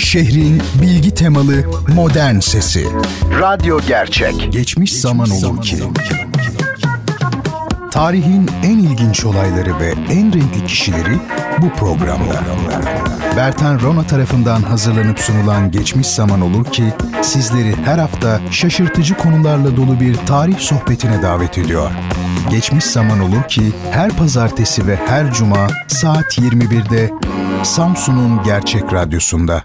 Şehrin bilgi temalı modern sesi. Radyo Gerçek. Geçmiş zaman olur ki. Tarihin en ilginç olayları ve en renkli kişileri bu programda. Bertan Rona tarafından hazırlanıp sunulan Geçmiş Zaman Olur ki sizleri her hafta şaşırtıcı konularla dolu bir tarih sohbetine davet ediyor. Geçmiş Zaman Olur ki her pazartesi ve her cuma saat 21'de Samsun'un Gerçek Radyosu'nda.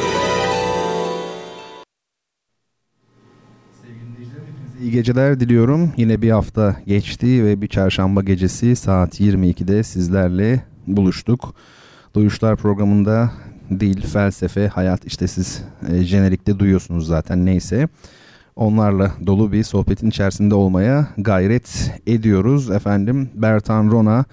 İyi geceler diliyorum. Yine bir hafta geçti ve bir çarşamba gecesi saat 22'de sizlerle buluştuk. Duyuşlar programında dil, felsefe, hayat işte siz e, jenerikte duyuyorsunuz zaten neyse. Onlarla dolu bir sohbetin içerisinde olmaya gayret ediyoruz. Efendim Bertan Rona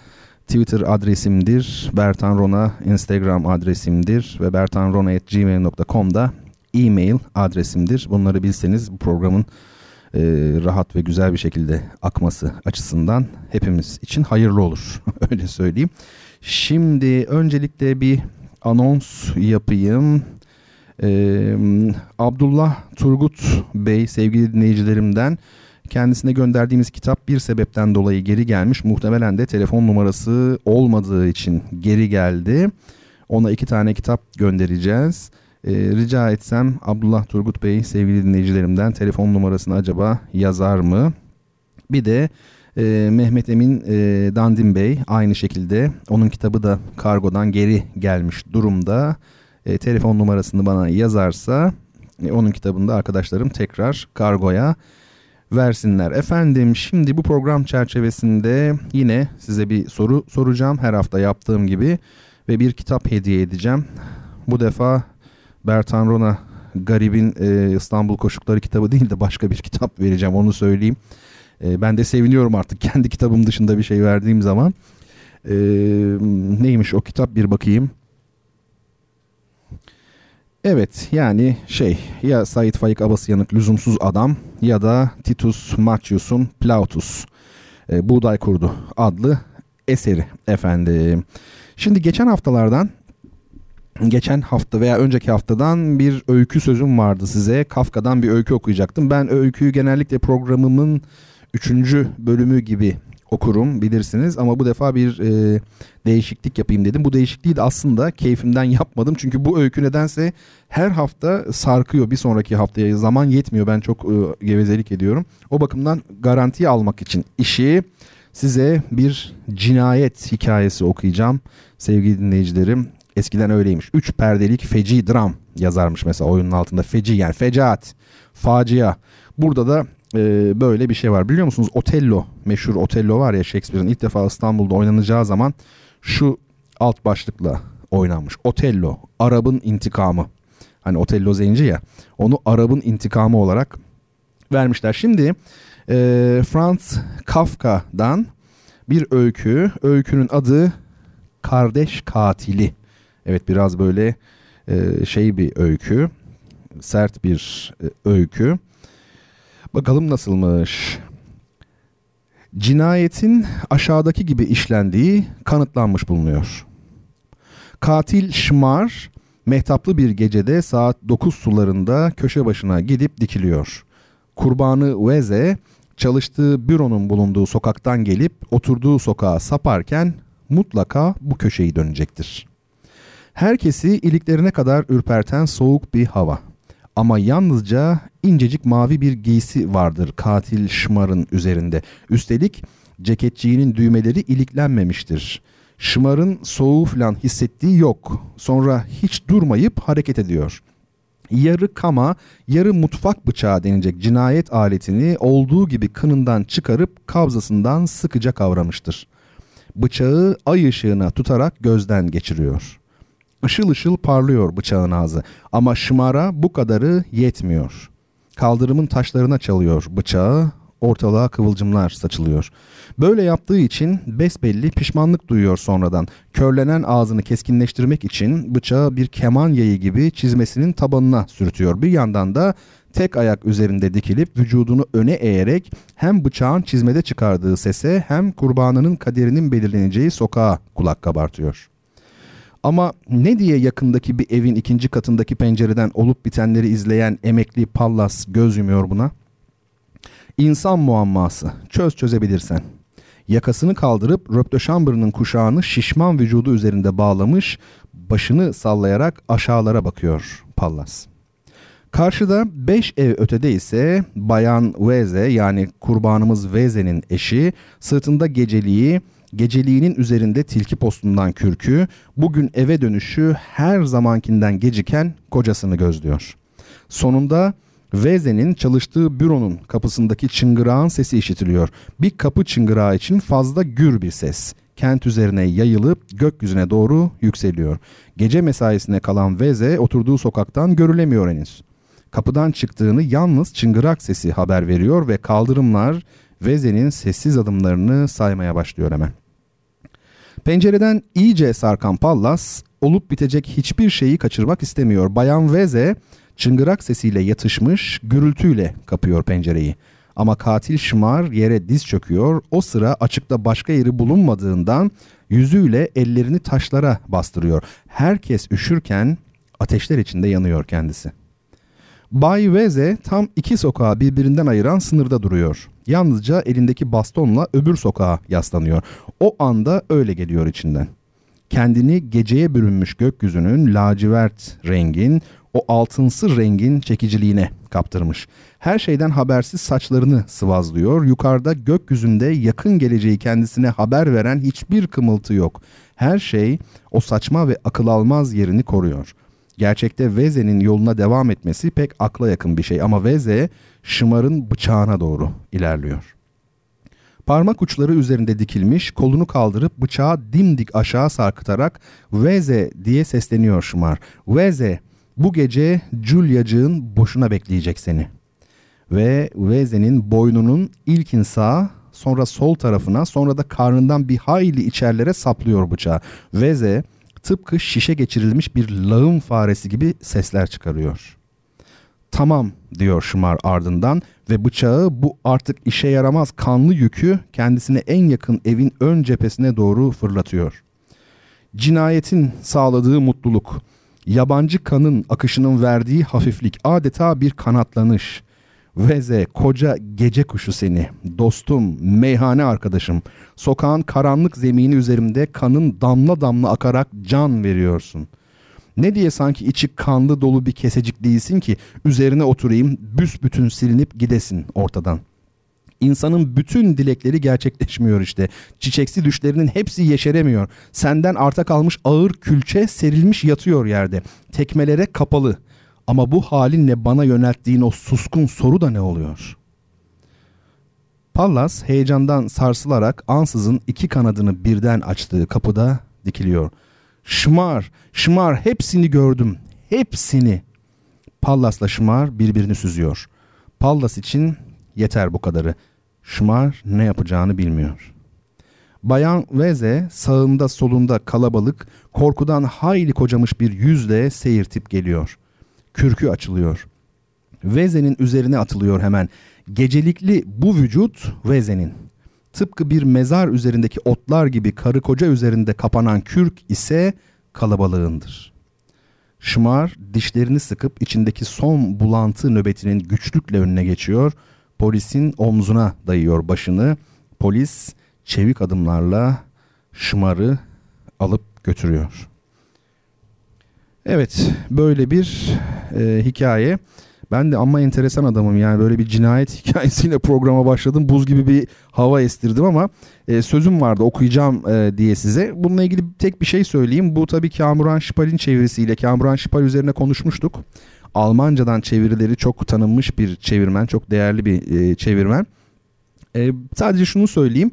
Twitter adresimdir. Bertan Rona Instagram adresimdir. Ve bertanrona.gmail.com'da e-mail adresimdir. Bunları bilseniz bu programın e, rahat ve güzel bir şekilde akması açısından hepimiz için hayırlı olur. Öyle söyleyeyim. Şimdi öncelikle bir anons yapayım. Ee, Abdullah Turgut Bey sevgili dinleyicilerimden kendisine gönderdiğimiz kitap bir sebepten dolayı geri gelmiş. Muhtemelen de telefon numarası olmadığı için geri geldi. Ona iki tane kitap göndereceğiz. Ee, rica etsem Abdullah Turgut Bey sevgili dinleyicilerimden telefon numarasını acaba yazar mı? Bir de e, Mehmet Emin e, Dandin Bey aynı şekilde onun kitabı da kargodan geri gelmiş durumda. E, telefon numarasını bana yazarsa e, onun kitabını da arkadaşlarım tekrar kargoya versinler. Efendim şimdi bu program çerçevesinde yine size bir soru soracağım her hafta yaptığım gibi ve bir kitap hediye edeceğim. Bu defa Bertan Rona Garib'in e, İstanbul Koşukları kitabı değil de başka bir kitap vereceğim onu söyleyeyim. E, ben de seviniyorum artık kendi kitabım dışında bir şey verdiğim zaman. E, neymiş o kitap bir bakayım. Evet yani şey ya Said Faik Abasıyanık Lüzumsuz Adam ya da Titus Macius'un Plautus e, Buğday Kurdu adlı eseri efendim. Şimdi geçen haftalardan geçen hafta veya önceki haftadan bir öykü sözüm vardı size. Kafka'dan bir öykü okuyacaktım. Ben öyküyü genellikle programımın üçüncü bölümü gibi okurum bilirsiniz ama bu defa bir e, değişiklik yapayım dedim. Bu değişikliği de aslında keyfimden yapmadım çünkü bu öykü nedense her hafta sarkıyor bir sonraki haftaya zaman yetmiyor ben çok e, gevezelik ediyorum. O bakımdan garantiye almak için işi size bir cinayet hikayesi okuyacağım sevgili dinleyicilerim. Eskiden öyleymiş. Üç perdelik feci dram yazarmış mesela oyunun altında. Feci yani fecaat, facia. Burada da e, böyle bir şey var. Biliyor musunuz Otello meşhur Otello var ya Shakespeare'in ilk defa İstanbul'da oynanacağı zaman şu alt başlıkla oynanmış. Otello Arap'ın intikamı. Hani Otello zenci ya onu Arap'ın intikamı olarak vermişler. Şimdi e, Franz Kafka'dan bir öykü. Öykünün adı Kardeş Katili. Evet biraz böyle e, şey bir öykü. Sert bir e, öykü. Bakalım nasılmış. Cinayetin aşağıdaki gibi işlendiği kanıtlanmış bulunuyor. Katil Şmar mehtaplı bir gecede saat 9 sularında köşe başına gidip dikiliyor. Kurbanı Veze çalıştığı büronun bulunduğu sokaktan gelip oturduğu sokağa saparken mutlaka bu köşeyi dönecektir. Herkesi iliklerine kadar ürperten soğuk bir hava. Ama yalnızca incecik mavi bir giysi vardır katil şımarın üzerinde. Üstelik ceketçiğinin düğmeleri iliklenmemiştir. Şımarın soğuğu falan hissettiği yok. Sonra hiç durmayıp hareket ediyor. Yarı kama, yarı mutfak bıçağı denilecek cinayet aletini olduğu gibi kınından çıkarıp kabzasından sıkıca kavramıştır. Bıçağı ay ışığına tutarak gözden geçiriyor. Işıl ışıl parlıyor bıçağın ağzı ama şımara bu kadarı yetmiyor. kaldırımın taşlarına çalıyor bıçağı, ortalığa kıvılcımlar saçılıyor. Böyle yaptığı için besbelli pişmanlık duyuyor sonradan. Körlenen ağzını keskinleştirmek için bıçağı bir keman yayı gibi çizmesinin tabanına sürtüyor. Bir yandan da tek ayak üzerinde dikilip vücudunu öne eğerek hem bıçağın çizmede çıkardığı sese hem kurbanının kaderinin belirleneceği sokağa kulak kabartıyor. Ama ne diye yakındaki bir evin ikinci katındaki pencereden olup bitenleri izleyen emekli Pallas göz yumuyor buna? İnsan muamması. Çöz çözebilirsen. Yakasını kaldırıp Röptöşambır'ın kuşağını şişman vücudu üzerinde bağlamış, başını sallayarak aşağılara bakıyor Pallas. Karşıda beş ev ötede ise Bayan Veze yani kurbanımız Veze'nin eşi sırtında geceliği, geceliğinin üzerinde tilki postundan kürkü, bugün eve dönüşü her zamankinden geciken kocasını gözlüyor. Sonunda Veze'nin çalıştığı büronun kapısındaki çıngırağın sesi işitiliyor. Bir kapı çıngırağı için fazla gür bir ses. Kent üzerine yayılıp gökyüzüne doğru yükseliyor. Gece mesaisine kalan Veze oturduğu sokaktan görülemiyor henüz. Kapıdan çıktığını yalnız çıngırak sesi haber veriyor ve kaldırımlar Veze'nin sessiz adımlarını saymaya başlıyor hemen. Pencereden iyice sarkan Pallas olup bitecek hiçbir şeyi kaçırmak istemiyor. Bayan Veze çıngırak sesiyle yatışmış gürültüyle kapıyor pencereyi. Ama katil şımar yere diz çöküyor. O sıra açıkta başka yeri bulunmadığından yüzüyle ellerini taşlara bastırıyor. Herkes üşürken ateşler içinde yanıyor kendisi. Bay Veze tam iki sokağı birbirinden ayıran sınırda duruyor. Yalnızca elindeki bastonla öbür sokağa yaslanıyor. O anda öyle geliyor içinden. Kendini geceye bürünmüş gökyüzünün lacivert rengin, o altınsı rengin çekiciliğine kaptırmış. Her şeyden habersiz saçlarını sıvazlıyor. Yukarıda gökyüzünde yakın geleceği kendisine haber veren hiçbir kımıltı yok. Her şey o saçma ve akıl almaz yerini koruyor. Gerçekte Veze'nin yoluna devam etmesi pek akla yakın bir şey ama Veze şımarın bıçağına doğru ilerliyor. Parmak uçları üzerinde dikilmiş, kolunu kaldırıp bıçağı dimdik aşağı sarkıtarak Veze diye sesleniyor şımar. Veze bu gece Julia'cığın boşuna bekleyecek seni. Ve Veze'nin boynunun ilkin sağ sonra sol tarafına sonra da karnından bir hayli içerlere saplıyor bıçağı. Veze tıpkı şişe geçirilmiş bir lağım faresi gibi sesler çıkarıyor. Tamam diyor Şımar ardından ve bıçağı bu artık işe yaramaz kanlı yükü kendisine en yakın evin ön cephesine doğru fırlatıyor. Cinayetin sağladığı mutluluk, yabancı kanın akışının verdiği hafiflik adeta bir kanatlanış. Veze koca gece kuşu seni, dostum, meyhane arkadaşım. Sokağın karanlık zemini üzerimde kanın damla damla akarak can veriyorsun. Ne diye sanki içi kanlı dolu bir kesecik değilsin ki üzerine oturayım büsbütün silinip gidesin ortadan. İnsanın bütün dilekleri gerçekleşmiyor işte. Çiçeksi düşlerinin hepsi yeşeremiyor. Senden arta kalmış ağır külçe serilmiş yatıyor yerde. Tekmelere kapalı. Ama bu halinle bana yönelttiğin o suskun soru da ne oluyor? Pallas heyecandan sarsılarak ansızın iki kanadını birden açtığı kapıda dikiliyor. Şımar, şımar hepsini gördüm. Hepsini. Pallas'la şımar birbirini süzüyor. Pallas için yeter bu kadarı. Şımar ne yapacağını bilmiyor. Bayan Veze sağında solunda kalabalık, korkudan hayli kocamış bir yüzle seyirtip geliyor. Kürkü açılıyor. Veze'nin üzerine atılıyor hemen. Gecelikli bu vücut Veze'nin. Tıpkı bir mezar üzerindeki otlar gibi karı koca üzerinde kapanan kürk ise kalabalığındır. Şımar dişlerini sıkıp içindeki son bulantı nöbetinin güçlükle önüne geçiyor. Polisin omzuna dayıyor başını. Polis çevik adımlarla Şımar'ı alıp götürüyor. Evet böyle bir e, hikaye. Ben de ama enteresan adamım yani böyle bir cinayet hikayesiyle programa başladım. Buz gibi bir hava estirdim ama e, sözüm vardı okuyacağım e, diye size. Bununla ilgili tek bir şey söyleyeyim. Bu tabii Kamuran Şipal'in çevirisiyle Kamuran Şipal üzerine konuşmuştuk. Almancadan çevirileri çok tanınmış bir çevirmen, çok değerli bir e, çevirmen. E, sadece şunu söyleyeyim.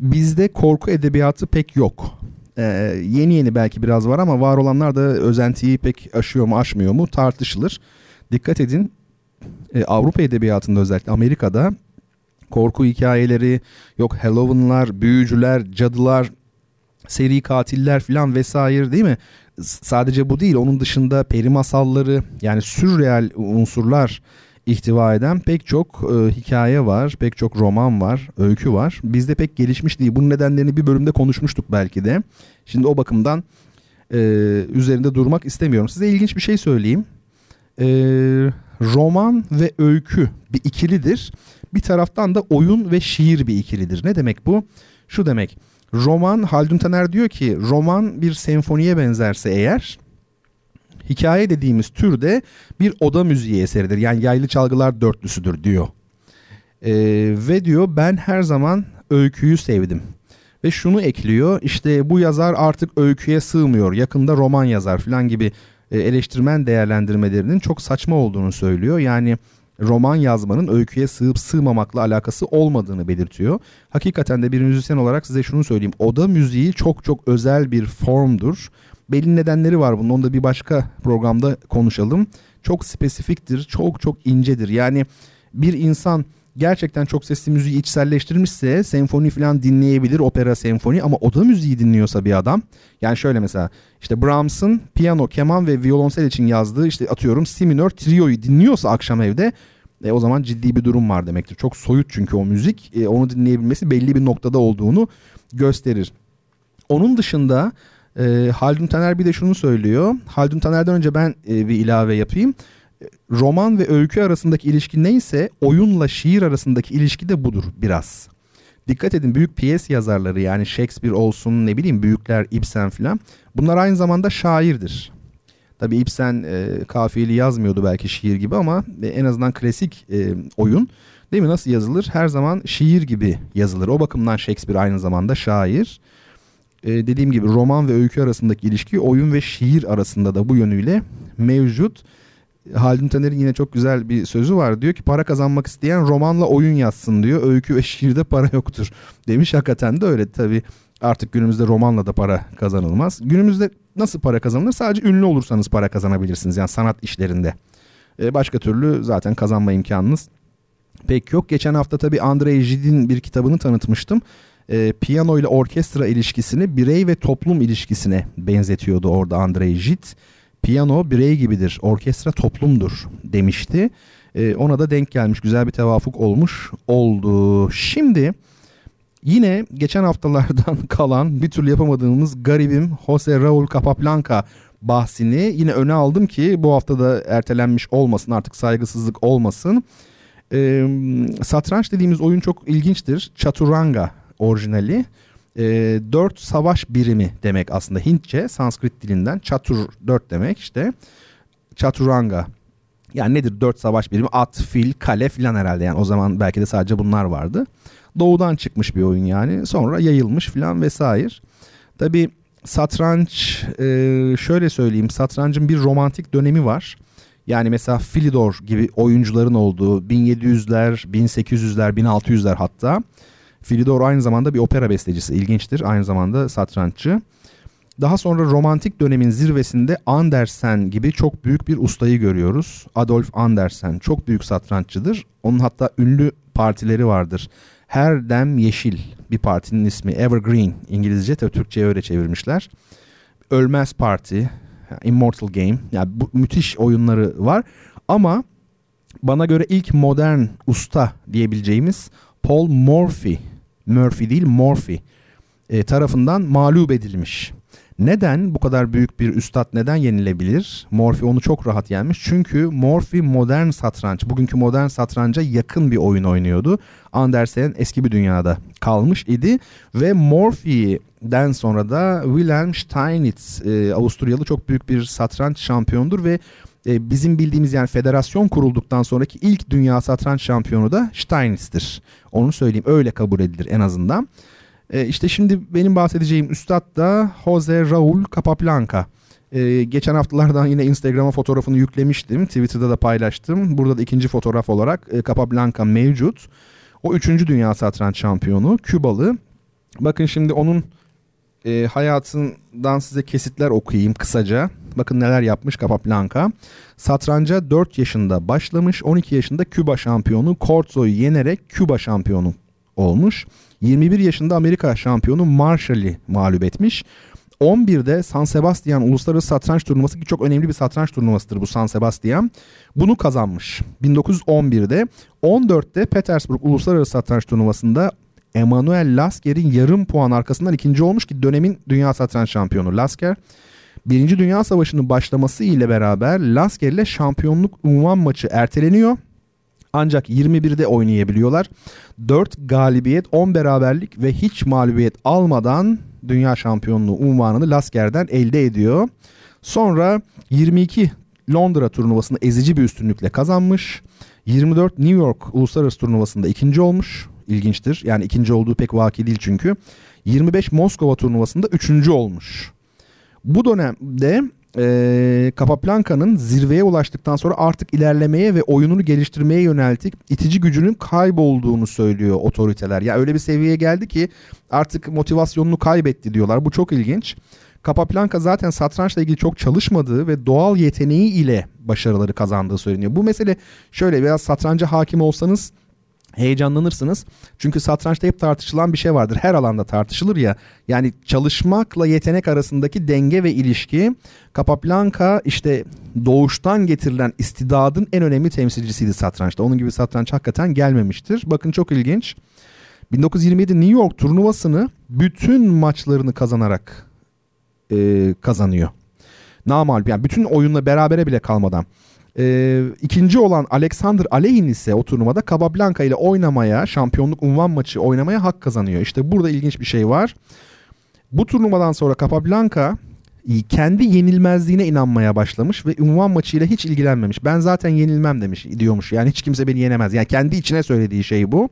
Bizde korku edebiyatı pek yok. Ee, yeni yeni belki biraz var ama var olanlar da özentiyi pek aşıyor mu aşmıyor mu tartışılır. Dikkat edin e, Avrupa edebiyatında özellikle Amerika'da korku hikayeleri, yok Halloween'lar, büyücüler, cadılar, seri katiller falan vesaire değil mi? Sadece bu değil onun dışında peri masalları yani sürreal unsurlar ihtiva eden pek çok e, hikaye var, pek çok roman var, öykü var. Bizde pek gelişmiş değil. Bunun nedenlerini bir bölümde konuşmuştuk belki de. Şimdi o bakımdan e, üzerinde durmak istemiyorum. Size ilginç bir şey söyleyeyim. E, roman ve öykü bir ikilidir. Bir taraftan da oyun ve şiir bir ikilidir. Ne demek bu? Şu demek. Roman, Haldun Taner diyor ki roman bir senfoniye benzerse eğer hikaye dediğimiz türde bir oda müziği eseridir. Yani yaylı çalgılar dörtlüsüdür diyor. Ee, ve diyor ben her zaman öyküyü sevdim. Ve şunu ekliyor işte bu yazar artık öyküye sığmıyor yakında roman yazar falan gibi e, eleştirmen değerlendirmelerinin çok saçma olduğunu söylüyor. Yani roman yazmanın öyküye sığıp sığmamakla alakası olmadığını belirtiyor. Hakikaten de bir müzisyen olarak size şunu söyleyeyim. Oda müziği çok çok özel bir formdur. Belli nedenleri var bunun. Onu da bir başka programda konuşalım. Çok spesifiktir, çok çok incedir. Yani bir insan gerçekten çok sesli müziği içselleştirmişse senfoni falan dinleyebilir opera senfoni ama oda müziği dinliyorsa bir adam yani şöyle mesela işte Brahms'ın piyano, keman ve violonsel için yazdığı işte atıyorum si minör trioyu dinliyorsa akşam evde e, o zaman ciddi bir durum var demektir. Çok soyut çünkü o müzik e, onu dinleyebilmesi belli bir noktada olduğunu gösterir. Onun dışında e, Haldun Taner bir de şunu söylüyor. Haldun Taner'den önce ben e, bir ilave yapayım roman ve öykü arasındaki ilişki neyse oyunla şiir arasındaki ilişki de budur biraz. Dikkat edin büyük piyes yazarları yani Shakespeare olsun ne bileyim büyükler Ibsen filan bunlar aynı zamanda şairdir. Tabi Ibsen e, kafiyeli yazmıyordu belki şiir gibi ama e, en azından klasik e, oyun değil mi nasıl yazılır? Her zaman şiir gibi yazılır. O bakımdan Shakespeare aynı zamanda şair. E, dediğim gibi roman ve öykü arasındaki ilişki oyun ve şiir arasında da bu yönüyle mevcut. Haldun Taner'in yine çok güzel bir sözü var. Diyor ki para kazanmak isteyen romanla oyun yazsın diyor. Öykü ve şiirde para yoktur demiş. Hakikaten de öyle tabii. Artık günümüzde romanla da para kazanılmaz. Günümüzde nasıl para kazanılır? Sadece ünlü olursanız para kazanabilirsiniz. Yani sanat işlerinde. Ee, başka türlü zaten kazanma imkanınız pek yok. Geçen hafta tabii Andrei Gid'in bir kitabını tanıtmıştım. Ee, piyano ile orkestra ilişkisini birey ve toplum ilişkisine benzetiyordu orada Andrei Gid piyano birey gibidir, orkestra toplumdur demişti. E, ona da denk gelmiş, güzel bir tevafuk olmuş oldu. Şimdi yine geçen haftalardan kalan bir türlü yapamadığımız garibim Jose Raul Capablanca bahsini yine öne aldım ki bu hafta da ertelenmiş olmasın artık saygısızlık olmasın. E, satranç dediğimiz oyun çok ilginçtir. Chaturanga orijinali. E, dört savaş birimi demek aslında Hintçe. Sanskrit dilinden çatur dört demek işte. Çaturanga. Yani nedir dört savaş birimi? At fil kale filan herhalde. Yani o zaman belki de sadece bunlar vardı. Doğudan çıkmış bir oyun yani. Sonra yayılmış filan vesaire. Tabi satranç e, şöyle söyleyeyim. Satrancın bir romantik dönemi var. Yani mesela Philidor gibi oyuncuların olduğu 1700'ler 1800'ler 1600'ler hatta Filidor aynı zamanda bir opera bestecisi. İlginçtir. Aynı zamanda satranççı. Daha sonra romantik dönemin zirvesinde Andersen gibi çok büyük bir ustayı görüyoruz. Adolf Andersen çok büyük satranççıdır. Onun hatta ünlü partileri vardır. Her Dem Yeşil bir partinin ismi Evergreen İngilizce tabii Türkçe'ye öyle çevirmişler. Ölmez Parti, Immortal Game yani bu müthiş oyunları var ama bana göre ilk modern usta diyebileceğimiz Paul Morphy Murphy değil Morphy e, tarafından mağlup edilmiş. Neden bu kadar büyük bir üstad neden yenilebilir? Morphy onu çok rahat yenmiş. Çünkü Morphy modern satranç, bugünkü modern satranca yakın bir oyun oynuyordu. Andersen eski bir dünyada kalmış idi ve Morphy'den sonra da Wilhelm Steinitz, e, Avusturyalı çok büyük bir satranç şampiyondur ve e, bizim bildiğimiz yani federasyon kurulduktan sonraki ilk dünya satranç şampiyonu da Steinitz'tir. Onu söyleyeyim öyle kabul edilir en azından. E, işte şimdi benim bahsedeceğim üstad da Jose Raul Capablanca. Ee, geçen haftalardan yine Instagram'a fotoğrafını yüklemiştim. Twitter'da da paylaştım. Burada da ikinci fotoğraf olarak e, Capablanca mevcut. O üçüncü dünya satranç şampiyonu. Kübalı. Bakın şimdi onun e, hayatından size kesitler okuyayım kısaca. Bakın neler yapmış Capablanca. Satranca 4 yaşında başlamış. 12 yaşında Küba şampiyonu Corzo'yu yenerek Küba şampiyonu olmuş. 21 yaşında Amerika şampiyonu Marshall'i mağlup etmiş. 11'de San Sebastian Uluslararası Satranç Turnuvası ki çok önemli bir satranç turnuvasıdır bu San Sebastian. Bunu kazanmış 1911'de. 14'te Petersburg Uluslararası Satranç Turnuvası'nda Emanuel Lasker'in yarım puan arkasından ikinci olmuş ki dönemin dünya satranç şampiyonu Lasker. Birinci Dünya Savaşı'nın başlaması ile beraber Lasker ile şampiyonluk unvan maçı erteleniyor. Ancak 21'de oynayabiliyorlar. 4 galibiyet, 10 beraberlik ve hiç mağlubiyet almadan dünya şampiyonluğu unvanını Lasker'den elde ediyor. Sonra 22 Londra turnuvasında ezici bir üstünlükle kazanmış. 24 New York Uluslararası turnuvasında ikinci olmuş. İlginçtir. Yani ikinci olduğu pek vaki değil çünkü. 25 Moskova turnuvasında üçüncü olmuş. Bu dönemde e, Capaplanca'nın zirveye ulaştıktan sonra artık ilerlemeye ve oyununu geliştirmeye yöneltik itici gücünün kaybolduğunu söylüyor otoriteler. Ya öyle bir seviyeye geldi ki artık motivasyonunu kaybetti diyorlar. Bu çok ilginç. Capablanca zaten satrançla ilgili çok çalışmadığı ve doğal yeteneği ile başarıları kazandığı söyleniyor. Bu mesele şöyle biraz satranca hakim olsanız heyecanlanırsınız. Çünkü satrançta hep tartışılan bir şey vardır. Her alanda tartışılır ya. Yani çalışmakla yetenek arasındaki denge ve ilişki. Capablanca işte doğuştan getirilen istidadın en önemli temsilcisiydi satrançta. Onun gibi satranç hakikaten gelmemiştir. Bakın çok ilginç. 1927 New York turnuvasını bütün maçlarını kazanarak e, kazanıyor. Namalp yani bütün oyunla berabere bile kalmadan. E, ikinci olan Alexander Alehin ise o turnuvada Cabablanca ile oynamaya, şampiyonluk unvan maçı oynamaya hak kazanıyor. İşte burada ilginç bir şey var. Bu turnuvadan sonra Capablanca kendi yenilmezliğine inanmaya başlamış ve unvan maçıyla hiç ilgilenmemiş. Ben zaten yenilmem demiş diyormuş. Yani hiç kimse beni yenemez. Yani kendi içine söylediği şey bu.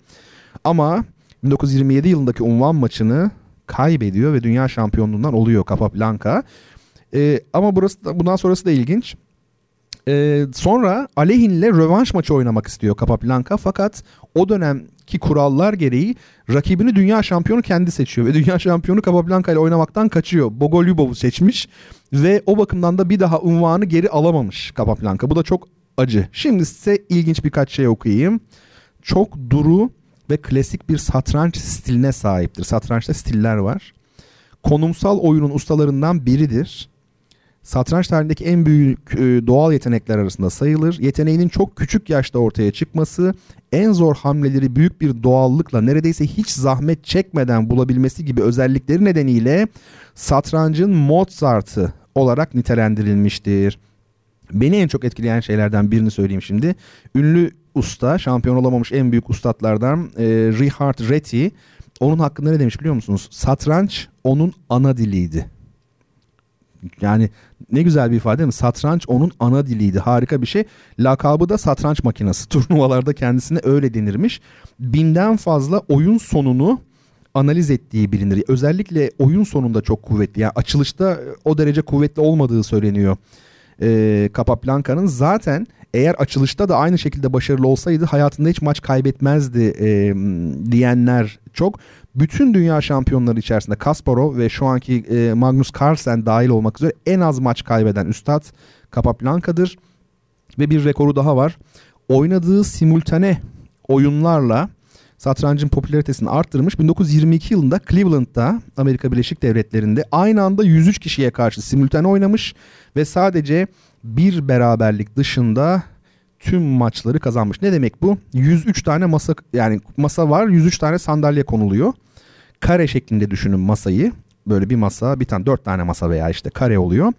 Ama 1927 yılındaki unvan maçını kaybediyor ve dünya şampiyonluğundan oluyor Capablanca. Ee, ama burası da, bundan sonrası da ilginç. Ee, sonra Alehin'le rövanş maçı oynamak istiyor Capablanca fakat o dönemki kurallar gereği rakibini dünya şampiyonu kendi seçiyor ve dünya şampiyonu Capablanca ile oynamaktan kaçıyor. Bogolyubov'u seçmiş ve o bakımdan da bir daha unvanı geri alamamış Capablanca. Bu da çok acı. Şimdi size ilginç birkaç şey okuyayım. Çok duru ve klasik bir satranç stiline sahiptir. Satrançta stiller var. Konumsal oyunun ustalarından biridir. Satranç tarihindeki en büyük e, doğal yetenekler arasında sayılır. Yeteneğinin çok küçük yaşta ortaya çıkması, en zor hamleleri büyük bir doğallıkla neredeyse hiç zahmet çekmeden bulabilmesi gibi özellikleri nedeniyle satrancın Mozart'ı olarak nitelendirilmiştir. Beni en çok etkileyen şeylerden birini söyleyeyim şimdi. Ünlü usta, şampiyon olamamış en büyük ustalardan e, Richard Reti. Onun hakkında ne demiş biliyor musunuz? Satranç onun ana diliydi. Yani ne güzel bir ifade değil mi? Satranç onun ana diliydi. Harika bir şey. Lakabı da satranç makinesi. Turnuvalarda kendisine öyle denirmiş. Binden fazla oyun sonunu analiz ettiği bilinir. Özellikle oyun sonunda çok kuvvetli. Yani açılışta o derece kuvvetli olmadığı söyleniyor. Ee, Capablanca'nın zaten eğer açılışta da aynı şekilde başarılı olsaydı hayatında hiç maç kaybetmezdi e, diyenler çok. Bütün dünya şampiyonları içerisinde Kasparov ve şu anki e, Magnus Carlsen dahil olmak üzere en az maç kaybeden üstad Capablanca'dır. Ve bir rekoru daha var. Oynadığı simultane oyunlarla satrancın popülaritesini arttırmış. 1922 yılında Cleveland'da Amerika Birleşik Devletleri'nde aynı anda 103 kişiye karşı simultane oynamış ve sadece bir beraberlik dışında tüm maçları kazanmış. Ne demek bu? 103 tane masa yani masa var 103 tane sandalye konuluyor. Kare şeklinde düşünün masayı. Böyle bir masa bir tane dört tane masa veya işte kare oluyor.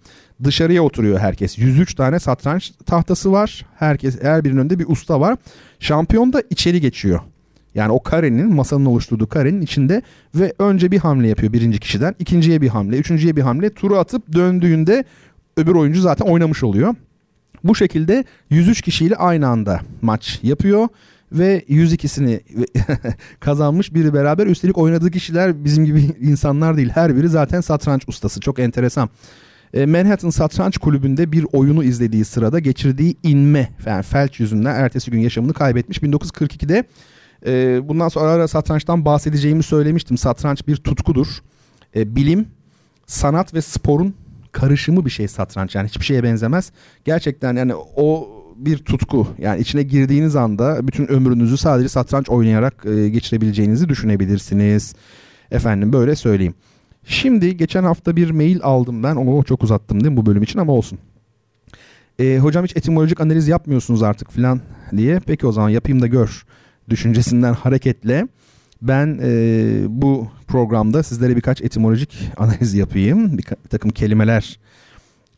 Dışarıya oturuyor herkes. 103 tane satranç tahtası var. Herkes her birinin önünde bir usta var. Şampiyon da içeri geçiyor. Yani o karenin masanın oluşturduğu karenin içinde ve önce bir hamle yapıyor birinci kişiden. ikinciye bir hamle, üçüncüye bir hamle. Turu atıp döndüğünde öbür oyuncu zaten oynamış oluyor. Bu şekilde 103 kişiyle aynı anda maç yapıyor ve 102'sini kazanmış biri beraber. Üstelik oynadığı kişiler bizim gibi insanlar değil. Her biri zaten satranç ustası. Çok enteresan. E, Manhattan Satranç Kulübü'nde bir oyunu izlediği sırada geçirdiği inme yani felç yüzünden ertesi gün yaşamını kaybetmiş. 1942'de e, bundan sonra ara satrançtan bahsedeceğimi söylemiştim. Satranç bir tutkudur. E, bilim, sanat ve sporun karışımı bir şey satranç. Yani hiçbir şeye benzemez. Gerçekten yani o bir tutku. Yani içine girdiğiniz anda bütün ömrünüzü sadece satranç oynayarak e, geçirebileceğinizi düşünebilirsiniz. Efendim böyle söyleyeyim. Şimdi geçen hafta bir mail aldım ben. Onu çok uzattım değil mi bu bölüm için ama olsun. E, hocam hiç etimolojik analiz yapmıyorsunuz artık filan diye. Peki o zaman yapayım da gör düşüncesinden hareketle ben e, bu programda sizlere birkaç etimolojik analiz yapayım. Bir, takım kelimeler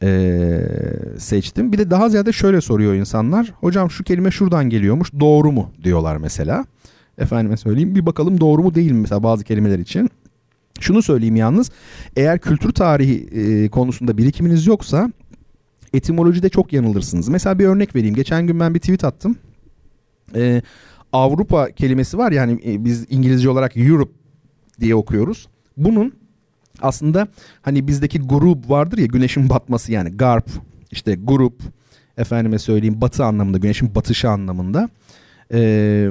e, seçtim. Bir de daha ziyade şöyle soruyor insanlar. Hocam şu kelime şuradan geliyormuş doğru mu diyorlar mesela. Efendime söyleyeyim bir bakalım doğru mu değil mi mesela bazı kelimeler için. Şunu söyleyeyim yalnız eğer kültür tarihi e, konusunda birikiminiz yoksa etimolojide çok yanılırsınız. Mesela bir örnek vereyim. Geçen gün ben bir tweet attım. Ee, Avrupa kelimesi var yani e, biz İngilizce olarak Europe diye okuyoruz. Bunun aslında hani bizdeki grup vardır ya güneşin batması yani garp işte grup efendime söyleyeyim batı anlamında güneşin batışı anlamında ee,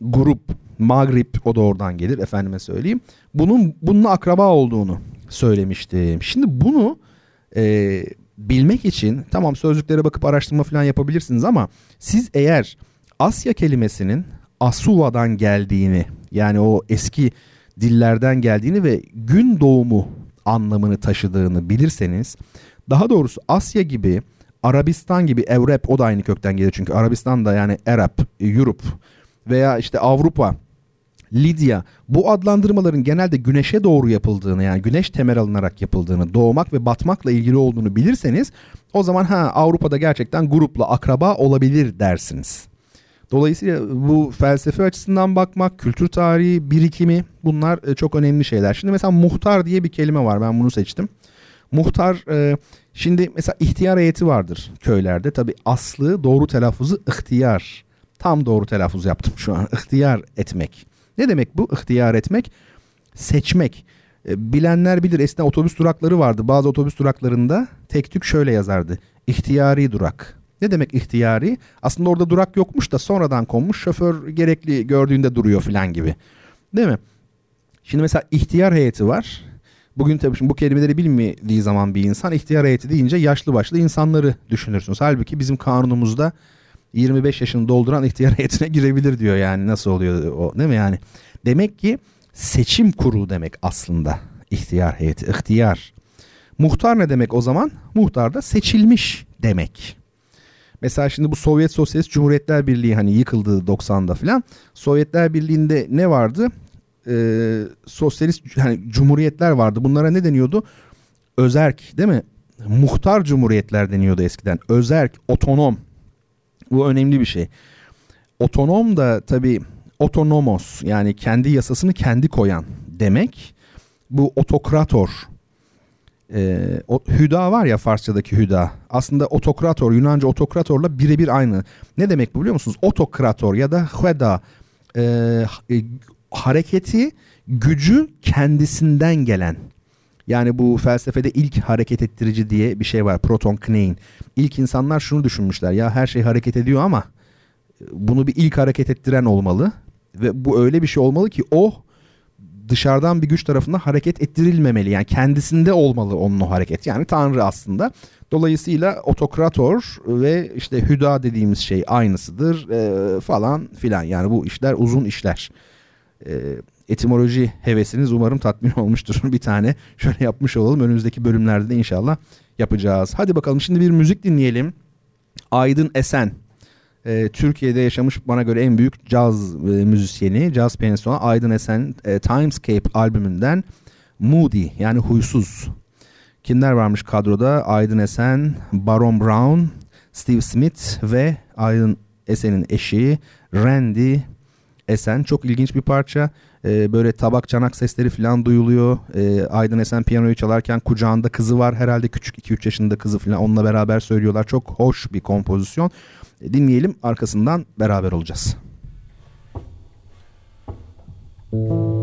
grup Magrib o da oradan gelir efendime söyleyeyim. Bunun bununla akraba olduğunu söylemiştim. Şimdi bunu e, bilmek için tamam sözlüklere bakıp araştırma falan yapabilirsiniz ama siz eğer Asya kelimesinin Asuva'dan geldiğini yani o eski dillerden geldiğini ve gün doğumu anlamını taşıdığını bilirseniz daha doğrusu Asya gibi Arabistan gibi Evrep o da aynı kökten gelir çünkü Arabistan da yani Arap, Europe veya işte Avrupa Lidya bu adlandırmaların genelde güneşe doğru yapıldığını yani güneş temel alınarak yapıldığını doğmak ve batmakla ilgili olduğunu bilirseniz o zaman ha Avrupa'da gerçekten grupla akraba olabilir dersiniz. Dolayısıyla bu felsefe açısından bakmak, kültür tarihi, birikimi bunlar e, çok önemli şeyler. Şimdi mesela muhtar diye bir kelime var ben bunu seçtim. Muhtar e, şimdi mesela ihtiyar heyeti vardır köylerde. Tabi aslı doğru telaffuzu ihtiyar. Tam doğru telaffuz yaptım şu an. İhtiyar etmek. Ne demek bu ihtiyar etmek? Seçmek. E, bilenler bilir eskiden otobüs durakları vardı. Bazı otobüs duraklarında tek tük şöyle yazardı. İhtiyari durak. Ne demek ihtiyari? Aslında orada durak yokmuş da sonradan konmuş. Şoför gerekli gördüğünde duruyor falan gibi. Değil mi? Şimdi mesela ihtiyar heyeti var. Bugün tabii şimdi bu kelimeleri bilmediği zaman bir insan ihtiyar heyeti deyince yaşlı başlı insanları düşünürsünüz. Halbuki bizim kanunumuzda 25 yaşını dolduran ihtiyar heyetine girebilir diyor yani nasıl oluyor o değil mi yani? Demek ki seçim kurulu demek aslında ihtiyar heyeti, ihtiyar. Muhtar ne demek o zaman? Muhtar da seçilmiş demek. Mesela şimdi bu Sovyet Sosyalist Cumhuriyetler Birliği hani yıkıldı 90'da falan. Sovyetler Birliği'nde ne vardı? Ee, sosyalist hani cumhuriyetler vardı. Bunlara ne deniyordu? Özerk değil mi? Muhtar cumhuriyetler deniyordu eskiden. Özerk, otonom. Bu önemli bir şey. Otonom da tabii otonomos yani kendi yasasını kendi koyan demek. Bu otokrator e, o, hüda var ya Farsçadaki hüda. Aslında otokrator Yunanca otokratorla birebir aynı. Ne demek bu biliyor musunuz? Otokrator ya da hüda e, e, hareketi gücü kendisinden gelen. Yani bu felsefede ilk hareket ettirici diye bir şey var. Proton Knein. İlk insanlar şunu düşünmüşler. Ya her şey hareket ediyor ama bunu bir ilk hareket ettiren olmalı. Ve bu öyle bir şey olmalı ki o dışarıdan bir güç tarafından hareket ettirilmemeli. Yani kendisinde olmalı onun o hareket. Yani Tanrı aslında. Dolayısıyla otokrator ve işte hüda dediğimiz şey aynısıdır e, falan filan. Yani bu işler uzun işler. E, etimoloji hevesiniz umarım tatmin olmuştur. bir tane şöyle yapmış olalım. Önümüzdeki bölümlerde de inşallah yapacağız. Hadi bakalım şimdi bir müzik dinleyelim. Aydın Esen e, Türkiye'de yaşamış bana göre en büyük caz e, müzisyeni, caz piyanosu Aydın Esen e, Timescape albümünden Moody yani huysuz. Kimler varmış kadroda? Aydın Esen, Baron Brown, Steve Smith ve Aydın Esen'in eşi Randy Esen. Çok ilginç bir parça. Ee, böyle tabak çanak sesleri falan duyuluyor. Ee, Aydın Esen piyanoyu çalarken kucağında kızı var. Herhalde küçük 2-3 yaşında kızı falan onunla beraber söylüyorlar. Çok hoş bir kompozisyon dinleyelim arkasından beraber olacağız. Müzik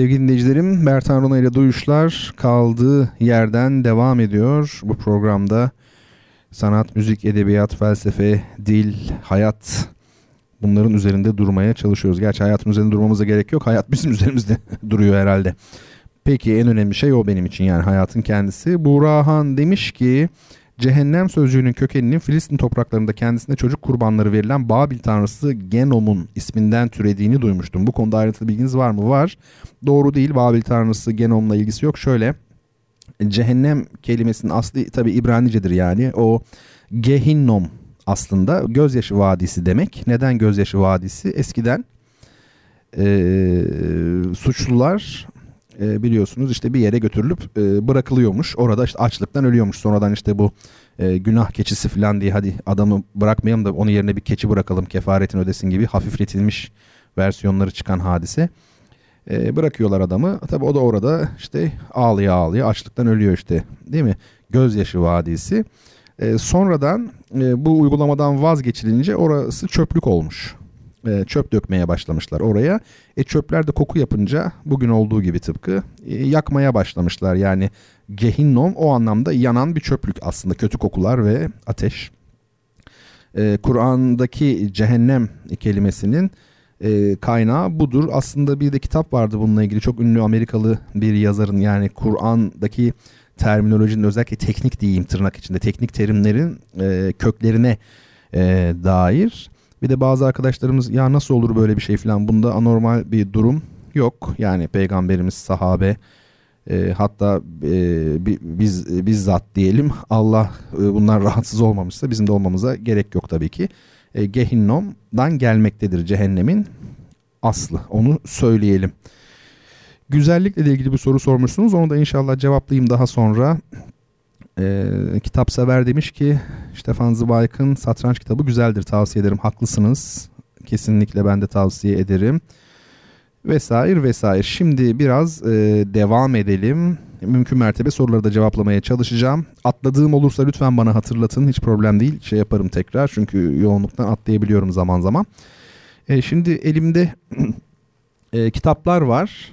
Sevgili dinleyicilerim, Bertan Rona ile Duyuşlar kaldığı yerden devam ediyor. Bu programda sanat, müzik, edebiyat, felsefe, dil, hayat bunların üzerinde durmaya çalışıyoruz. Gerçi hayatın üzerinde durmamıza gerek yok. Hayat bizim üzerimizde duruyor herhalde. Peki en önemli şey o benim için yani hayatın kendisi. Buğra demiş ki Cehennem sözcüğünün kökeninin Filistin topraklarında kendisine çocuk kurbanları verilen Babil tanrısı Genom'un isminden türediğini duymuştum. Bu konuda ayrıntılı bilginiz var mı? Var. Doğru değil. Babil tanrısı Genom'la ilgisi yok. Şöyle cehennem kelimesinin aslı tabi İbranicedir yani. O Gehinnom aslında gözyaşı vadisi demek. Neden gözyaşı vadisi? Eskiden e, suçlular e, biliyorsunuz işte bir yere götürülüp e, bırakılıyormuş. Orada işte açlıktan ölüyormuş. Sonradan işte bu e, günah keçisi falan diye hadi adamı bırakmayalım da onun yerine bir keçi bırakalım kefaretin ödesin gibi hafifletilmiş versiyonları çıkan hadise. E, bırakıyorlar adamı. Tabi o da orada işte ağlıyor ağlıyor açlıktan ölüyor işte değil mi? Gözyaşı vadisi. E, sonradan e, bu uygulamadan vazgeçilince orası çöplük olmuş. E, çöp dökmeye başlamışlar oraya. E çöpler de koku yapınca bugün olduğu gibi tıpkı e, yakmaya başlamışlar. Yani gehinnom o anlamda yanan bir çöplük aslında kötü kokular ve ateş. E, Kur'an'daki cehennem kelimesinin e, kaynağı budur. Aslında bir de kitap vardı bununla ilgili çok ünlü Amerikalı bir yazarın yani Kur'an'daki terminolojinin özellikle teknik diyeyim tırnak içinde teknik terimlerin e, köklerine e, dair. Bir de bazı arkadaşlarımız ya nasıl olur böyle bir şey falan bunda anormal bir durum yok. Yani peygamberimiz sahabe e, hatta e, biz bizzat diyelim Allah e, bunlar rahatsız olmamışsa bizim de olmamıza gerek yok tabii ki. E, Gehinnom'dan gelmektedir cehennemin aslı onu söyleyelim. Güzellikle ilgili bir soru sormuşsunuz onu da inşallah cevaplayayım daha sonra. E, kitap sever demiş ki Stefan Zweig'ın satranç kitabı güzeldir tavsiye ederim haklısınız. Kesinlikle ben de tavsiye ederim vesaire vesaire. Şimdi biraz e, devam edelim. Mümkün mertebe soruları da cevaplamaya çalışacağım. Atladığım olursa lütfen bana hatırlatın. Hiç problem değil. Şey yaparım tekrar çünkü yoğunluktan atlayabiliyorum zaman zaman. E, şimdi elimde e, kitaplar var.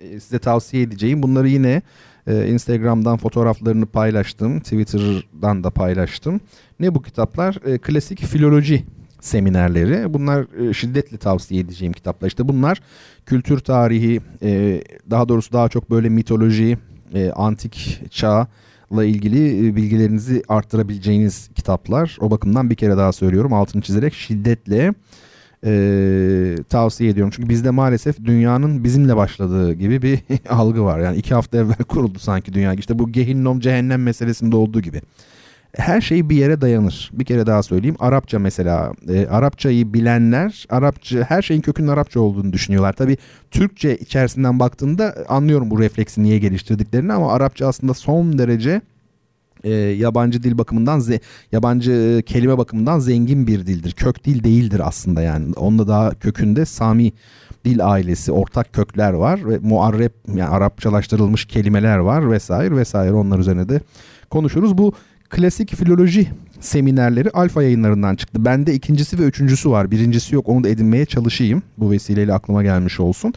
E, size tavsiye edeceğim. Bunları yine e, Instagram'dan fotoğraflarını paylaştım. Twitter'dan da paylaştım. Ne bu kitaplar? E, klasik filoloji seminerleri. Bunlar e, şiddetle tavsiye edeceğim kitaplar. İşte bunlar kültür tarihi, e, daha doğrusu daha çok böyle mitoloji, e, antik çağla ilgili bilgilerinizi arttırabileceğiniz kitaplar. O bakımdan bir kere daha söylüyorum altını çizerek şiddetle e, tavsiye ediyorum. Çünkü bizde maalesef dünyanın bizimle başladığı gibi bir algı var. Yani iki hafta evvel kuruldu sanki dünya. İşte bu gehinnom cehennem meselesinde olduğu gibi her şey bir yere dayanır. Bir kere daha söyleyeyim. Arapça mesela. E, Arapçayı bilenler Arapça her şeyin kökünün Arapça olduğunu düşünüyorlar. Tabi Türkçe içerisinden baktığında anlıyorum bu refleksi niye geliştirdiklerini ama Arapça aslında son derece e, yabancı dil bakımından ze, yabancı e, kelime bakımından zengin bir dildir. Kök dil değildir aslında yani. Onda daha kökünde Sami dil ailesi, ortak kökler var ve muarrep yani Arapçalaştırılmış kelimeler var vesaire vesaire onlar üzerine de konuşuruz. Bu klasik filoloji seminerleri Alfa yayınlarından çıktı. Bende ikincisi ve üçüncüsü var. Birincisi yok onu da edinmeye çalışayım. Bu vesileyle aklıma gelmiş olsun.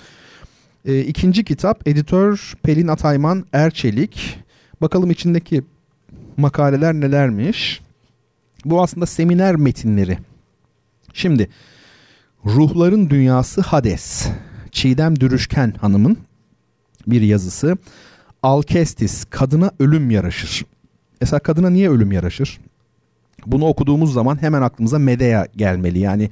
E, ikinci kitap editör Pelin Atayman Erçelik. Bakalım içindeki makaleler nelermiş. Bu aslında seminer metinleri. Şimdi Ruhların Dünyası Hades. Çiğdem Dürüşken Hanım'ın bir yazısı. Alkestis, kadına ölüm yaraşır. Mesela kadına niye ölüm yaraşır? Bunu okuduğumuz zaman hemen aklımıza Medea gelmeli. Yani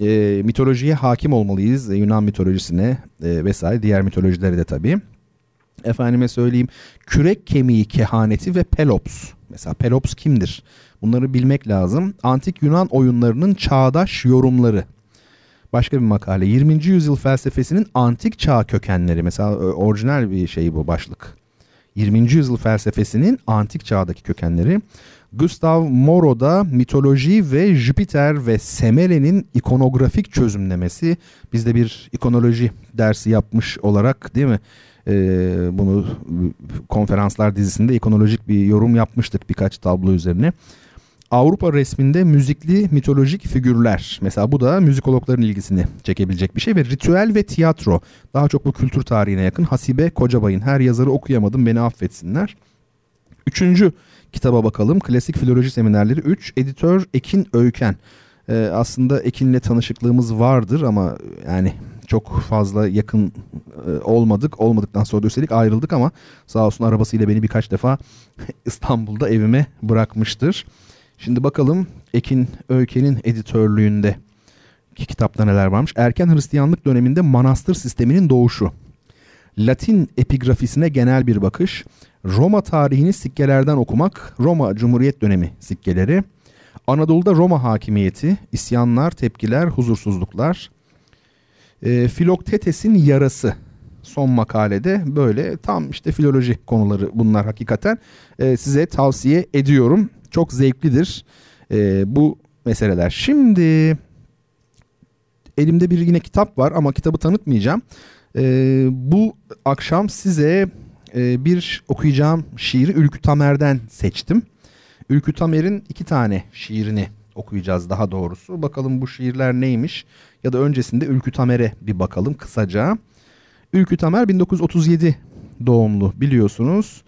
e, mitolojiye hakim olmalıyız. E, Yunan mitolojisine e, vesaire diğer mitolojilere de tabii. Efendime söyleyeyim kürek kemiği kehaneti ve Pelops. Mesela Pelops kimdir? Bunları bilmek lazım. Antik Yunan oyunlarının çağdaş yorumları. Başka bir makale. 20. yüzyıl felsefesinin antik çağ kökenleri. Mesela orijinal bir şey bu başlık. 20. yüzyıl felsefesinin antik çağdaki kökenleri. Gustav Moro'da mitoloji ve Jüpiter ve Semele'nin ikonografik çözümlemesi. Biz de bir ikonoloji dersi yapmış olarak değil mi? Ee, bunu konferanslar dizisinde ikonolojik bir yorum yapmıştık birkaç tablo üzerine. Avrupa resminde müzikli mitolojik figürler. Mesela bu da müzikologların ilgisini çekebilecek bir şey ve ritüel ve tiyatro. Daha çok bu kültür tarihine yakın. Hasibe Kocabay'ın her yazarı okuyamadım beni affetsinler. Üçüncü kitaba bakalım. Klasik Filoloji Seminerleri 3. Editör Ekin Öyken. Ee, aslında Ekin'le tanışıklığımız vardır ama yani çok fazla yakın e, olmadık. Olmadıktan sonra da üstelik ayrıldık ama sağ olsun arabasıyla beni birkaç defa İstanbul'da evime bırakmıştır. Şimdi bakalım Ekin Öyken'in editörlüğünde kitapta neler varmış. Erken Hristiyanlık döneminde manastır sisteminin doğuşu. Latin epigrafisine genel bir bakış. Roma tarihini sikkelerden okumak. Roma Cumhuriyet dönemi sikkeleri. Anadolu'da Roma hakimiyeti, isyanlar, tepkiler, huzursuzluklar. E, Filoktetes'in yarası son makalede böyle tam işte filoloji konuları bunlar hakikaten e, size tavsiye ediyorum. Çok zevklidir e, bu meseleler. Şimdi elimde bir yine kitap var ama kitabı tanıtmayacağım. E, bu akşam size e, bir okuyacağım şiiri Ülkü Tamer'den seçtim. Ülkü Tamer'in iki tane şiirini okuyacağız daha doğrusu. Bakalım bu şiirler neymiş ya da öncesinde Ülkü Tamer'e bir bakalım kısaca. Ülkü Tamer 1937 doğumlu biliyorsunuz.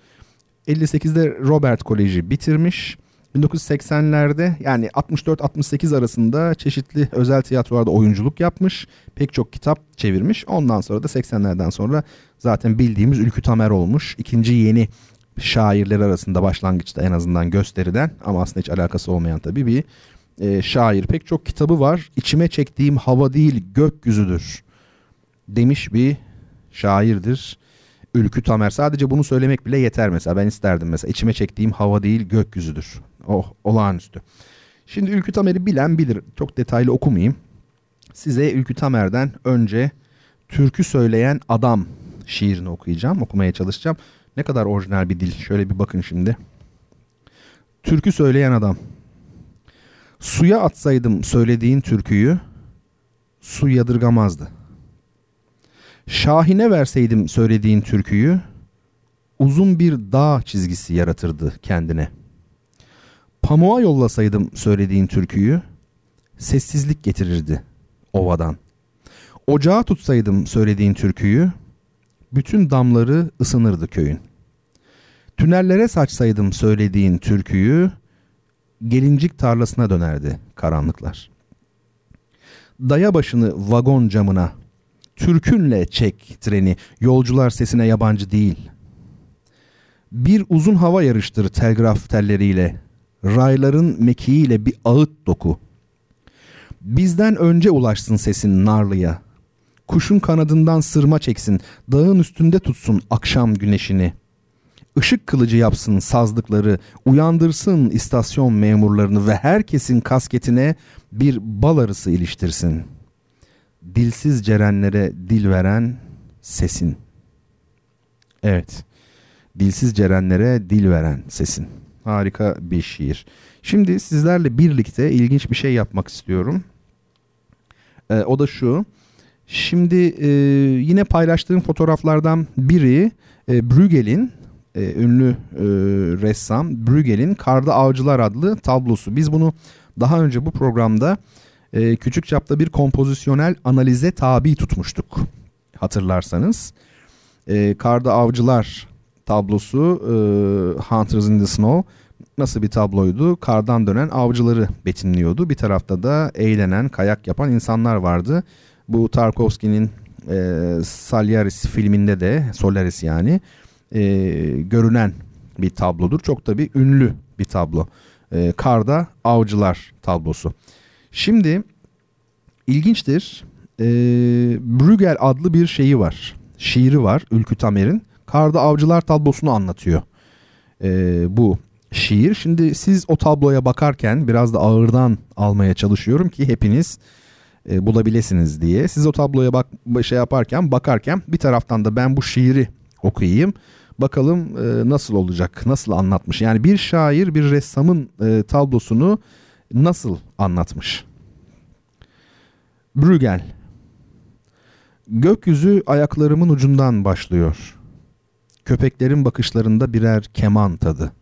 58'de Robert Koleji bitirmiş. 1980'lerde yani 64-68 arasında çeşitli özel tiyatrolarda oyunculuk yapmış. Pek çok kitap çevirmiş. Ondan sonra da 80'lerden sonra zaten bildiğimiz Ülkü Tamer olmuş. İkinci yeni şairler arasında başlangıçta en azından gösteriden ama aslında hiç alakası olmayan tabii bir e, şair. Pek çok kitabı var. İçime çektiğim hava değil gökyüzüdür demiş bir şairdir. Ülkü Tamer. Sadece bunu söylemek bile yeter mesela. Ben isterdim mesela. İçime çektiğim hava değil gökyüzüdür. Oh olağanüstü. Şimdi Ülkü Tamer'i bilen bilir. Çok detaylı okumayayım. Size Ülkü Tamer'den önce Türkü Söyleyen Adam şiirini okuyacağım. Okumaya çalışacağım. Ne kadar orijinal bir dil. Şöyle bir bakın şimdi. Türkü Söyleyen Adam. Suya atsaydım söylediğin türküyü su yadırgamazdı. Şahine verseydim söylediğin türküyü uzun bir dağ çizgisi yaratırdı kendine. Pamuğa yollasaydım söylediğin türküyü sessizlik getirirdi ovadan. Ocağa tutsaydım söylediğin türküyü bütün damları ısınırdı köyün. Tünellere saçsaydım söylediğin türküyü gelincik tarlasına dönerdi karanlıklar. Daya başını vagon camına Türkünle çek treni. Yolcular sesine yabancı değil. Bir uzun hava yarıştır telgraf telleriyle. Rayların mekiğiyle bir ağıt doku. Bizden önce ulaşsın sesin narlıya. Kuşun kanadından sırma çeksin. Dağın üstünde tutsun akşam güneşini. Işık kılıcı yapsın sazlıkları. Uyandırsın istasyon memurlarını ve herkesin kasketine bir bal arısı iliştirsin.'' dilsiz cerenlere dil veren sesin. Evet. Dilsiz cerenlere dil veren sesin. Harika bir şiir. Şimdi sizlerle birlikte ilginç bir şey yapmak istiyorum. Ee, o da şu. Şimdi e, yine paylaştığım fotoğraflardan biri e, Bruegel'in e, ünlü e, ressam Bruegel'in Karda Avcılar adlı tablosu. Biz bunu daha önce bu programda e, küçük çapta bir kompozisyonel analize tabi tutmuştuk hatırlarsanız. E, Karda Avcılar tablosu e, Hunters in the Snow nasıl bir tabloydu? Kardan dönen avcıları betimliyordu. Bir tarafta da eğlenen, kayak yapan insanlar vardı. Bu Tarkovski'nin e, Saliaris filminde de, Solaris yani, e, görünen bir tablodur. Çok da bir ünlü bir tablo. E, Karda Avcılar tablosu. Şimdi ilginçtir. E, Bruegel adlı bir şeyi var. Şiiri var Ülkü Tamer'in. Karda Avcılar tablosunu anlatıyor. E, bu şiir. Şimdi siz o tabloya bakarken biraz da ağırdan almaya çalışıyorum ki hepiniz e, bulabilirsiniz diye. Siz o tabloya bak şey yaparken bakarken bir taraftan da ben bu şiiri okuyayım. Bakalım e, nasıl olacak, nasıl anlatmış. Yani bir şair bir ressamın e, tablosunu nasıl anlatmış? Bruegel Gökyüzü ayaklarımın ucundan başlıyor. Köpeklerin bakışlarında birer keman tadı.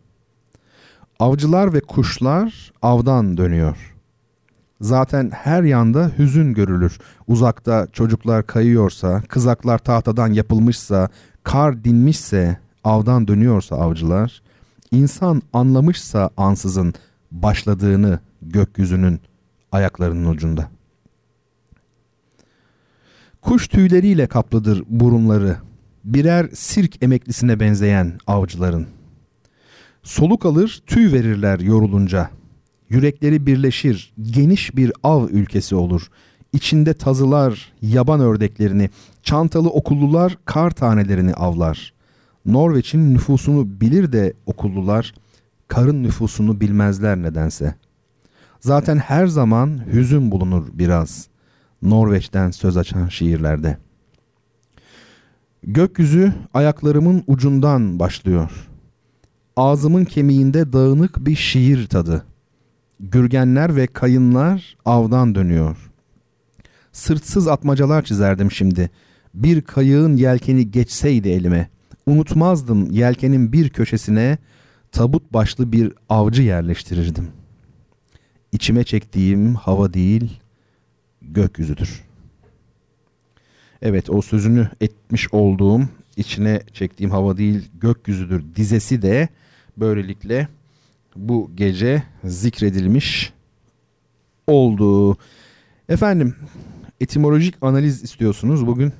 Avcılar ve kuşlar avdan dönüyor. Zaten her yanda hüzün görülür. Uzakta çocuklar kayıyorsa, kızaklar tahtadan yapılmışsa, kar dinmişse, avdan dönüyorsa avcılar, insan anlamışsa ansızın başladığını gökyüzünün ayaklarının ucunda. Kuş tüyleriyle kaplıdır burunları, birer sirk emeklisine benzeyen avcıların. Soluk alır, tüy verirler yorulunca. Yürekleri birleşir, geniş bir av ülkesi olur. İçinde tazılar, yaban ördeklerini, çantalı okullular kar tanelerini avlar. Norveç'in nüfusunu bilir de okullular, karın nüfusunu bilmezler nedense. Zaten her zaman hüzün bulunur biraz Norveç'ten söz açan şiirlerde. Gökyüzü ayaklarımın ucundan başlıyor. Ağzımın kemiğinde dağınık bir şiir tadı. Gürgenler ve kayınlar avdan dönüyor. Sırtsız atmacalar çizerdim şimdi. Bir kayığın yelkeni geçseydi elime. Unutmazdım yelkenin bir köşesine tabut başlı bir avcı yerleştirirdim. içime çektiğim hava değil gökyüzüdür. Evet o sözünü etmiş olduğum içine çektiğim hava değil gökyüzüdür dizesi de böylelikle bu gece zikredilmiş oldu. Efendim etimolojik analiz istiyorsunuz. Bugün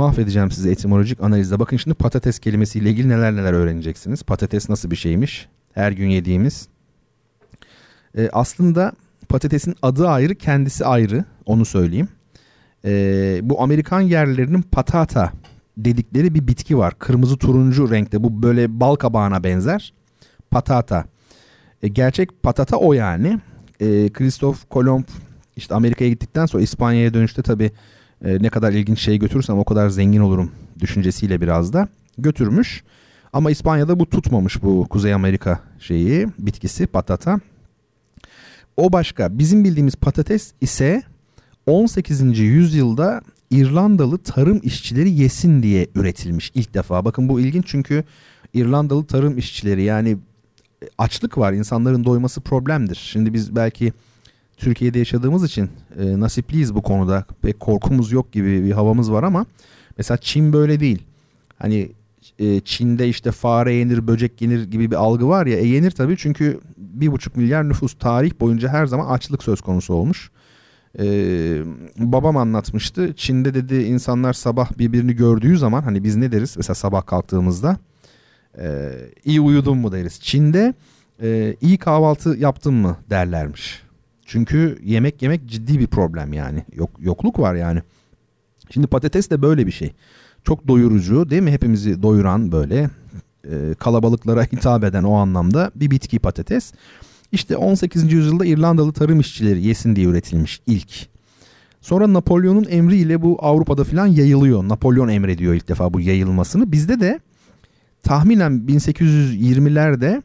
mahvedeceğim size etimolojik analizde. Bakın şimdi patates kelimesiyle ilgili neler neler öğreneceksiniz. Patates nasıl bir şeymiş? Her gün yediğimiz. Ee, aslında patatesin adı ayrı kendisi ayrı onu söyleyeyim. Ee, bu Amerikan yerlilerinin patata dedikleri bir bitki var. Kırmızı turuncu renkte bu böyle bal kabağına benzer. Patata. E, gerçek patata o yani. E, Christoph Kolomb işte Amerika'ya gittikten sonra İspanya'ya dönüşte tabii e, ne kadar ilginç şey götürürsem o kadar zengin olurum düşüncesiyle biraz da götürmüş. Ama İspanya'da bu tutmamış bu Kuzey Amerika şeyi bitkisi patata. O başka. Bizim bildiğimiz patates ise 18. yüzyılda İrlandalı tarım işçileri yesin diye üretilmiş ilk defa. Bakın bu ilginç çünkü İrlandalı tarım işçileri yani açlık var insanların doyması problemdir. Şimdi biz belki Türkiye'de yaşadığımız için e, nasipliyiz bu konuda. Pek korkumuz yok gibi bir havamız var ama mesela Çin böyle değil. Hani e, Çin'de işte fare yenir, böcek yenir gibi bir algı var ya. E yenir tabii çünkü bir buçuk milyar nüfus tarih boyunca her zaman açlık söz konusu olmuş. Ee, babam anlatmıştı. Çin'de dedi insanlar sabah birbirini gördüğü zaman hani biz ne deriz? Mesela sabah kalktığımızda e, iyi uyudun mu deriz. Çin'de e, iyi kahvaltı yaptın mı derlermiş. Çünkü yemek yemek ciddi bir problem yani. Yok yokluk var yani. Şimdi patates de böyle bir şey. Çok doyurucu değil mi? Hepimizi doyuran böyle e, kalabalıklara hitap eden o anlamda bir bitki patates. İşte 18. yüzyılda İrlandalı tarım işçileri yesin diye üretilmiş ilk. Sonra Napolyon'un emriyle bu Avrupa'da filan yayılıyor. Napolyon emrediyor ilk defa bu yayılmasını. Bizde de tahminen 1820'lerde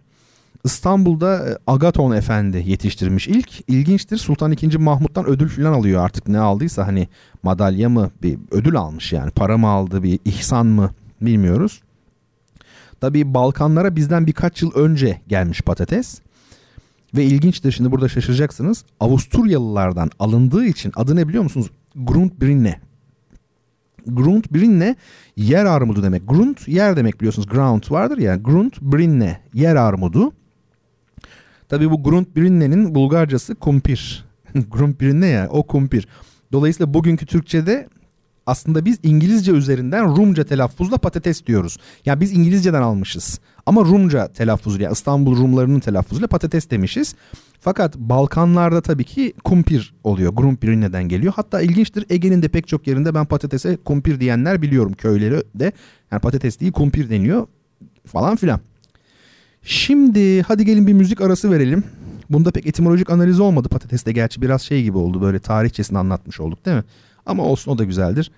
İstanbul'da e, Agaton Efendi yetiştirmiş ilk. İlginçtir Sultan II. Mahmut'tan ödül filan alıyor artık ne aldıysa hani madalya mı bir ödül almış yani para mı aldı bir ihsan mı bilmiyoruz. Tabii Balkanlara bizden birkaç yıl önce gelmiş patates. Ve ilginçtir şimdi burada şaşıracaksınız. Avusturyalılardan alındığı için adı ne biliyor musunuz? Grundbrinne. Grundbrinne yer armudu demek. Grund yer demek biliyorsunuz. Ground vardır ya. Grundbrinne yer armudu. Tabii bu Grundbrinne'nin Bulgarcası kumpir. Grundbrinne ya o kumpir. Dolayısıyla bugünkü Türkçe'de aslında biz İngilizce üzerinden Rumca telaffuzla patates diyoruz. Yani biz İngilizceden almışız. Ama Rumca telaffuzuyla yani İstanbul Rumlarının telaffuzuyla patates demişiz. Fakat Balkanlarda tabii ki kumpir oluyor. Grumpirine'den geliyor. Hatta ilginçtir Ege'nin de pek çok yerinde ben patatese kumpir diyenler biliyorum. Köyleri de yani patates değil kumpir deniyor falan filan. Şimdi hadi gelin bir müzik arası verelim. Bunda pek etimolojik analiz olmadı patateste gerçi biraz şey gibi oldu böyle tarihçesini anlatmış olduk değil mi? Ama olsun o da güzeldir.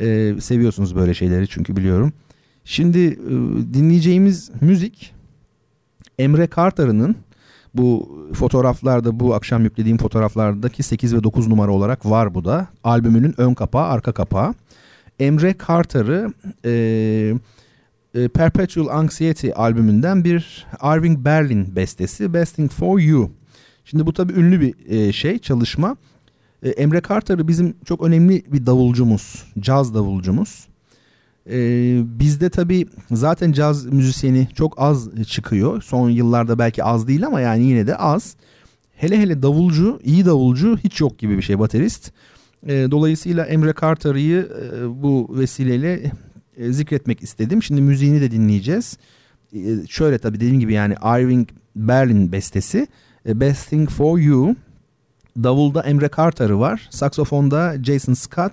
Ee, seviyorsunuz böyle şeyleri çünkü biliyorum. Şimdi e, dinleyeceğimiz müzik Emre Kartar'ın bu fotoğraflarda bu akşam yüklediğim fotoğraflardaki 8 ve 9 numara olarak var bu da. Albümünün ön kapağı arka kapağı. Emre Carter'ı e, e, Perpetual Anxiety albümünden bir Irving Berlin bestesi Besting For You. Şimdi bu tabii ünlü bir e, şey çalışma. E, Emre Carter'ı bizim çok önemli bir davulcumuz, caz davulcumuz. E, bizde tabii zaten caz müzisyeni çok az çıkıyor. Son yıllarda belki az değil ama yani yine de az. Hele hele davulcu, iyi davulcu hiç yok gibi bir şey baterist. E, dolayısıyla Emre Carter'ı e, bu vesileyle e, zikretmek istedim. Şimdi müziğini de dinleyeceğiz. E, şöyle tabii dediğim gibi yani Irving Berlin bestesi. E, Best Thing For You. Davulda Emre Carter'ı var. Saksofonda Jason Scott.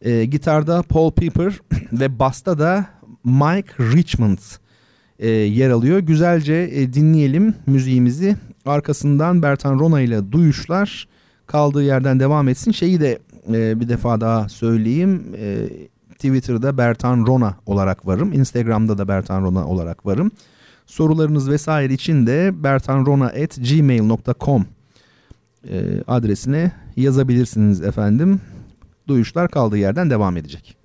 E, gitarda Paul Piper ve basta da Mike Richmond e, yer alıyor. Güzelce e, dinleyelim müziğimizi. Arkasından Bertan Rona ile duyuşlar kaldığı yerden devam etsin. Şeyi de e, bir defa daha söyleyeyim. E, Twitter'da Bertan Rona olarak varım. Instagram'da da Bertan Rona olarak varım. Sorularınız vesaire için de bertanrona.gmail.com e, adresine yazabilirsiniz efendim. Duyuşlar kaldığı yerden devam edecek.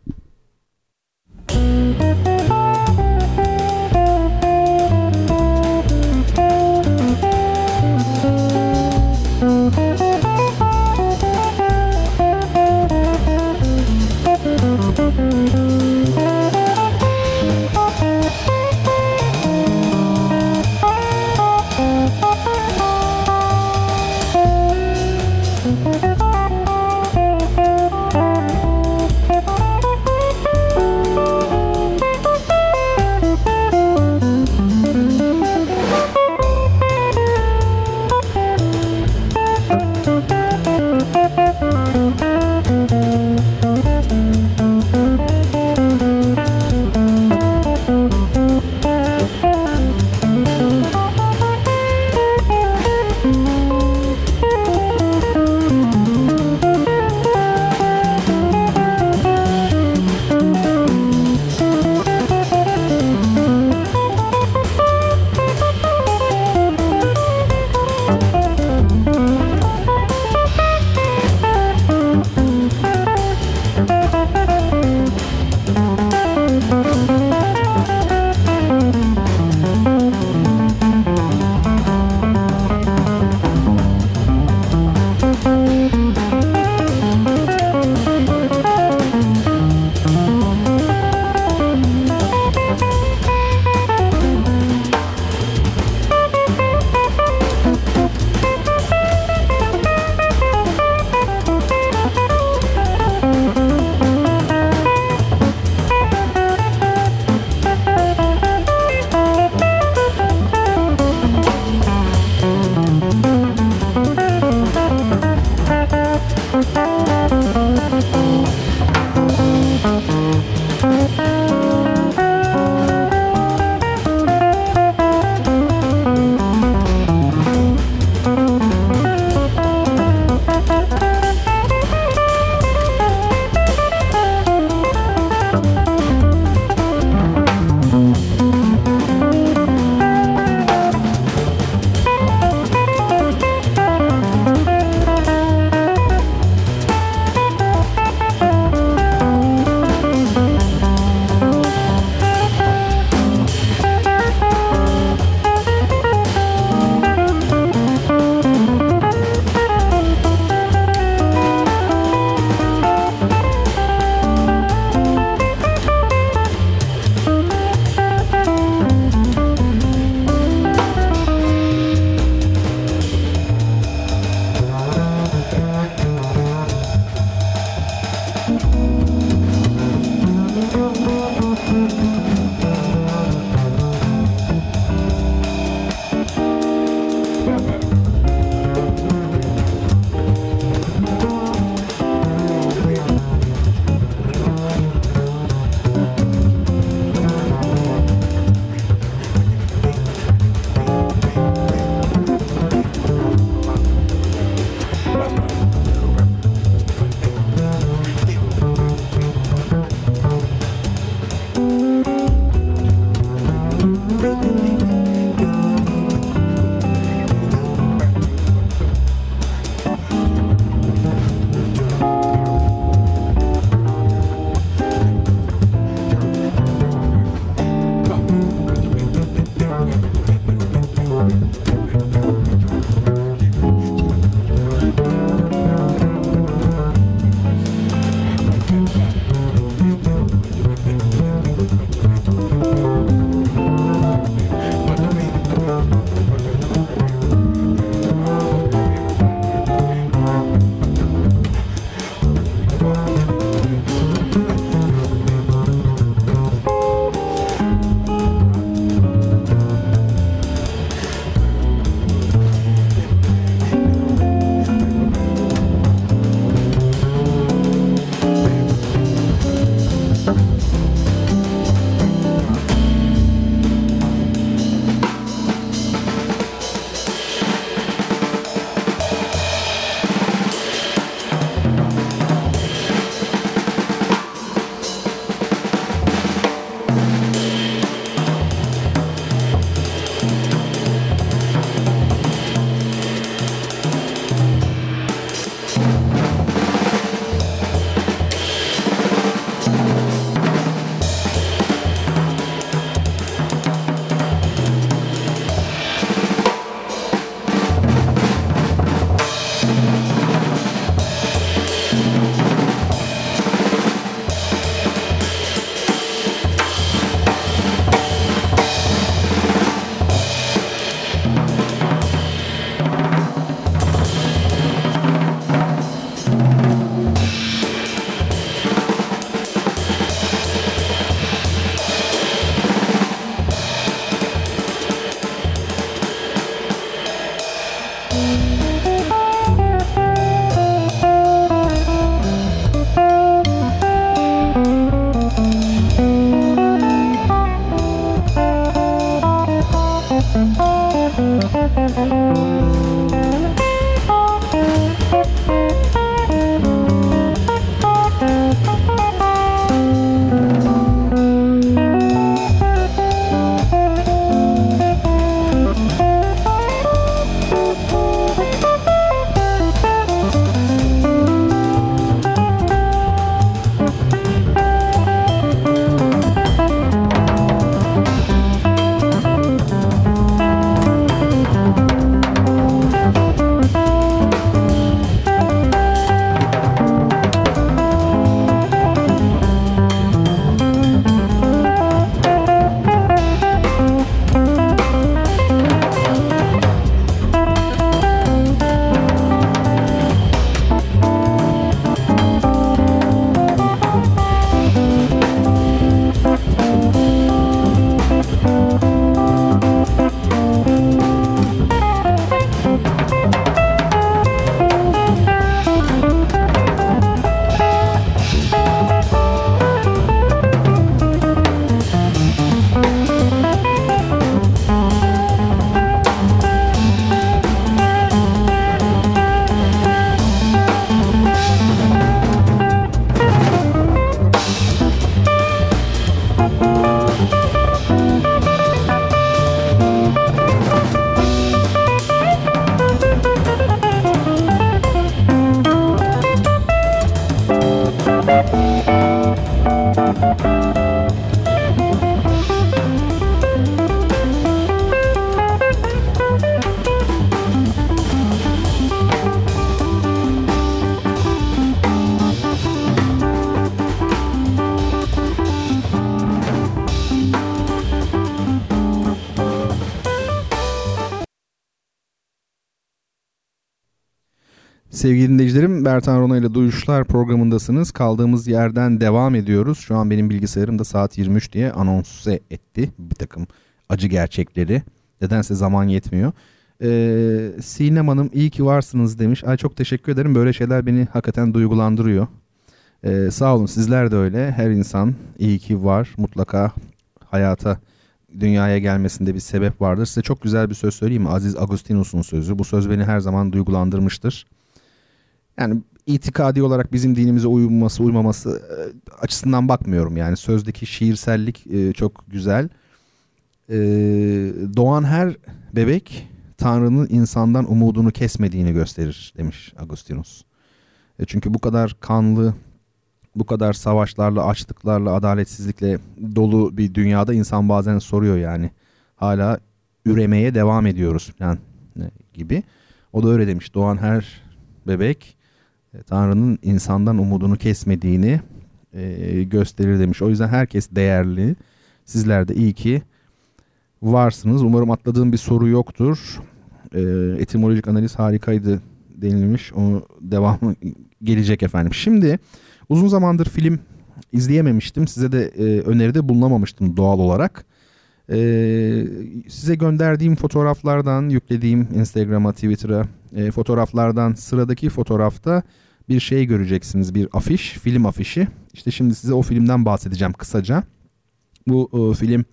Sevgili dinleyicilerim Bertan Rona ile Duyuşlar programındasınız. Kaldığımız yerden devam ediyoruz. Şu an benim bilgisayarım da saat 23 diye anonse etti bir takım acı gerçekleri. Nedense zaman yetmiyor. Ee, Sinem Hanım iyi ki varsınız demiş. Ay çok teşekkür ederim. Böyle şeyler beni hakikaten duygulandırıyor. Ee, sağ olun sizler de öyle. Her insan iyi ki var. Mutlaka hayata dünyaya gelmesinde bir sebep vardır. Size çok güzel bir söz söyleyeyim mi? Aziz Agustinus'un sözü. Bu söz beni her zaman duygulandırmıştır. Yani itikadi olarak bizim dinimize uyması uymaması e, açısından bakmıyorum. Yani sözdeki şiirsellik e, çok güzel. E, doğan her bebek Tanrı'nın insandan umudunu kesmediğini gösterir demiş Agustinus. Çünkü bu kadar kanlı, bu kadar savaşlarla, açlıklarla, adaletsizlikle dolu bir dünyada insan bazen soruyor yani. Hala üremeye devam ediyoruz falan gibi. O da öyle demiş. Doğan her bebek Tanrı'nın insandan umudunu kesmediğini e, gösterir demiş. O yüzden herkes değerli. Sizler de iyi ki varsınız. Umarım atladığım bir soru yoktur. E, etimolojik analiz harikaydı denilmiş. O devamı gelecek efendim. Şimdi uzun zamandır film izleyememiştim. Size de e, öneride bulunamamıştım doğal olarak. E, size gönderdiğim fotoğraflardan, yüklediğim Instagram'a, Twitter'a e, fotoğraflardan sıradaki fotoğrafta bir şey göreceksiniz. Bir afiş, film afişi. İşte şimdi size o filmden bahsedeceğim kısaca. Bu e, film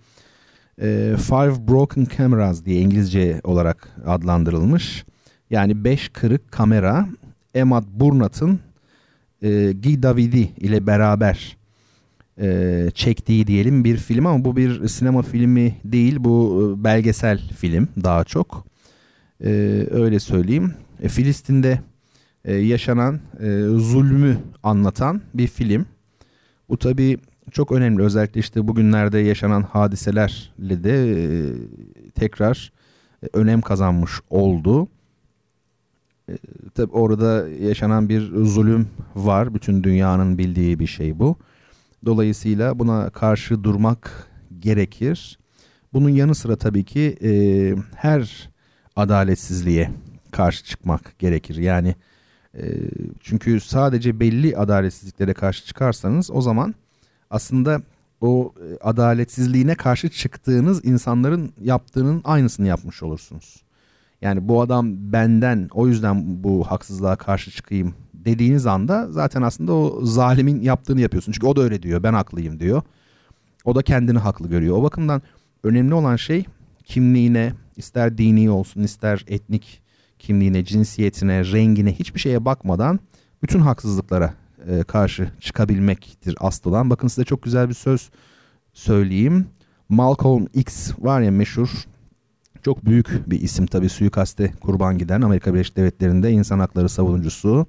e, Five Broken Cameras diye İngilizce olarak adlandırılmış. Yani beş kırık kamera Emad Burnat'ın e, Guy Davidi ile beraber e, çektiği diyelim bir film ama bu bir sinema filmi değil bu e, belgesel film daha çok e, öyle söyleyeyim. E, Filistin'de e, yaşanan e, zulmü anlatan bir film. Bu tabii çok önemli. Özellikle işte bugünlerde yaşanan hadiselerle de e, tekrar e, önem kazanmış oldu. E, tabii orada yaşanan bir zulüm var. Bütün dünyanın bildiği bir şey bu. Dolayısıyla buna karşı durmak gerekir. Bunun yanı sıra tabii ki e, her adaletsizliğe karşı çıkmak gerekir. Yani çünkü sadece belli adaletsizliklere karşı çıkarsanız o zaman aslında o e, adaletsizliğine karşı çıktığınız insanların yaptığının aynısını yapmış olursunuz. Yani bu adam benden o yüzden bu haksızlığa karşı çıkayım dediğiniz anda zaten aslında o zalimin yaptığını yapıyorsun. Çünkü o da öyle diyor ben haklıyım diyor. O da kendini haklı görüyor. O bakımdan önemli olan şey kimliğine ister dini olsun ister etnik kimliğine, cinsiyetine, rengine hiçbir şeye bakmadan bütün haksızlıklara e, karşı çıkabilmektir asıl. Bakın size çok güzel bir söz söyleyeyim. Malcolm X var ya meşhur çok büyük bir isim tabii suikaste kurban giden Amerika Birleşik Devletleri'nde insan hakları savunucusu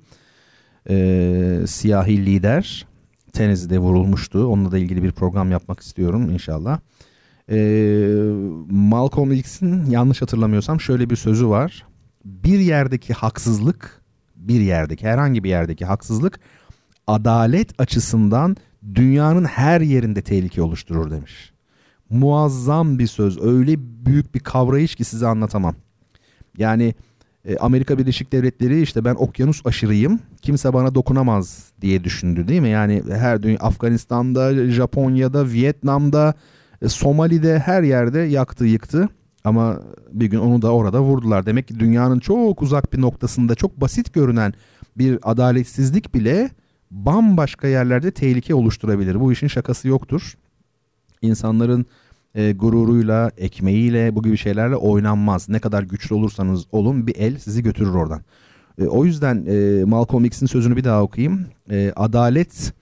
e, siyahi lider Tennessee'de vurulmuştu. Onunla da ilgili bir program yapmak istiyorum inşallah. E, Malcolm X'in yanlış hatırlamıyorsam şöyle bir sözü var. Bir yerdeki haksızlık, bir yerdeki herhangi bir yerdeki haksızlık adalet açısından dünyanın her yerinde tehlike oluşturur demiş. Muazzam bir söz. Öyle büyük bir kavrayış ki size anlatamam. Yani e, Amerika Birleşik Devletleri işte ben okyanus aşırıyım. Kimse bana dokunamaz diye düşündü değil mi? Yani her dünya Afganistan'da, Japonya'da, Vietnam'da, e, Somali'de her yerde yaktı yıktı. Ama bir gün onu da orada vurdular. Demek ki dünyanın çok uzak bir noktasında çok basit görünen bir adaletsizlik bile bambaşka yerlerde tehlike oluşturabilir. Bu işin şakası yoktur. İnsanların e, gururuyla, ekmeğiyle bu gibi şeylerle oynanmaz. Ne kadar güçlü olursanız olun bir el sizi götürür oradan. E, o yüzden e, Malcolm X'in sözünü bir daha okuyayım. E, adalet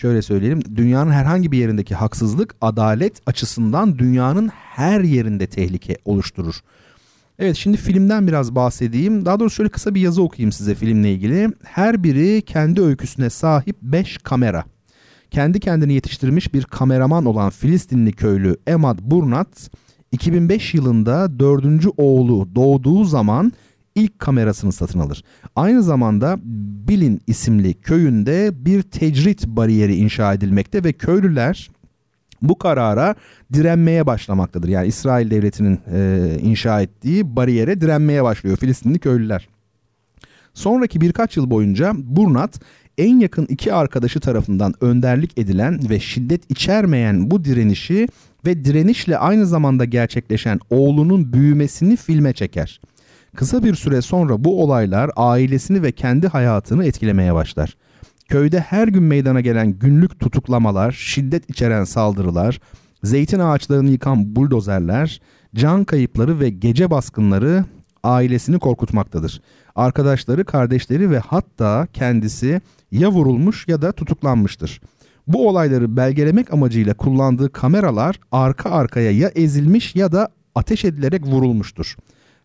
şöyle söyleyelim. Dünyanın herhangi bir yerindeki haksızlık adalet açısından dünyanın her yerinde tehlike oluşturur. Evet şimdi filmden biraz bahsedeyim. Daha doğrusu şöyle kısa bir yazı okuyayım size filmle ilgili. Her biri kendi öyküsüne sahip 5 kamera. Kendi kendini yetiştirmiş bir kameraman olan Filistinli köylü Emad Burnat 2005 yılında dördüncü oğlu doğduğu zaman ilk kamerasını satın alır. Aynı zamanda Bilin isimli köyünde bir tecrit bariyeri inşa edilmekte ve köylüler bu karara direnmeye başlamaktadır. Yani İsrail devletinin e, inşa ettiği bariyere direnmeye başlıyor Filistinli köylüler. Sonraki birkaç yıl boyunca Burnat en yakın iki arkadaşı tarafından önderlik edilen ve şiddet içermeyen bu direnişi ve direnişle aynı zamanda gerçekleşen oğlunun büyümesini filme çeker. Kısa bir süre sonra bu olaylar ailesini ve kendi hayatını etkilemeye başlar. Köyde her gün meydana gelen günlük tutuklamalar, şiddet içeren saldırılar, zeytin ağaçlarını yıkan buldozerler, can kayıpları ve gece baskınları ailesini korkutmaktadır. Arkadaşları, kardeşleri ve hatta kendisi ya vurulmuş ya da tutuklanmıştır. Bu olayları belgelemek amacıyla kullandığı kameralar arka arkaya ya ezilmiş ya da ateş edilerek vurulmuştur.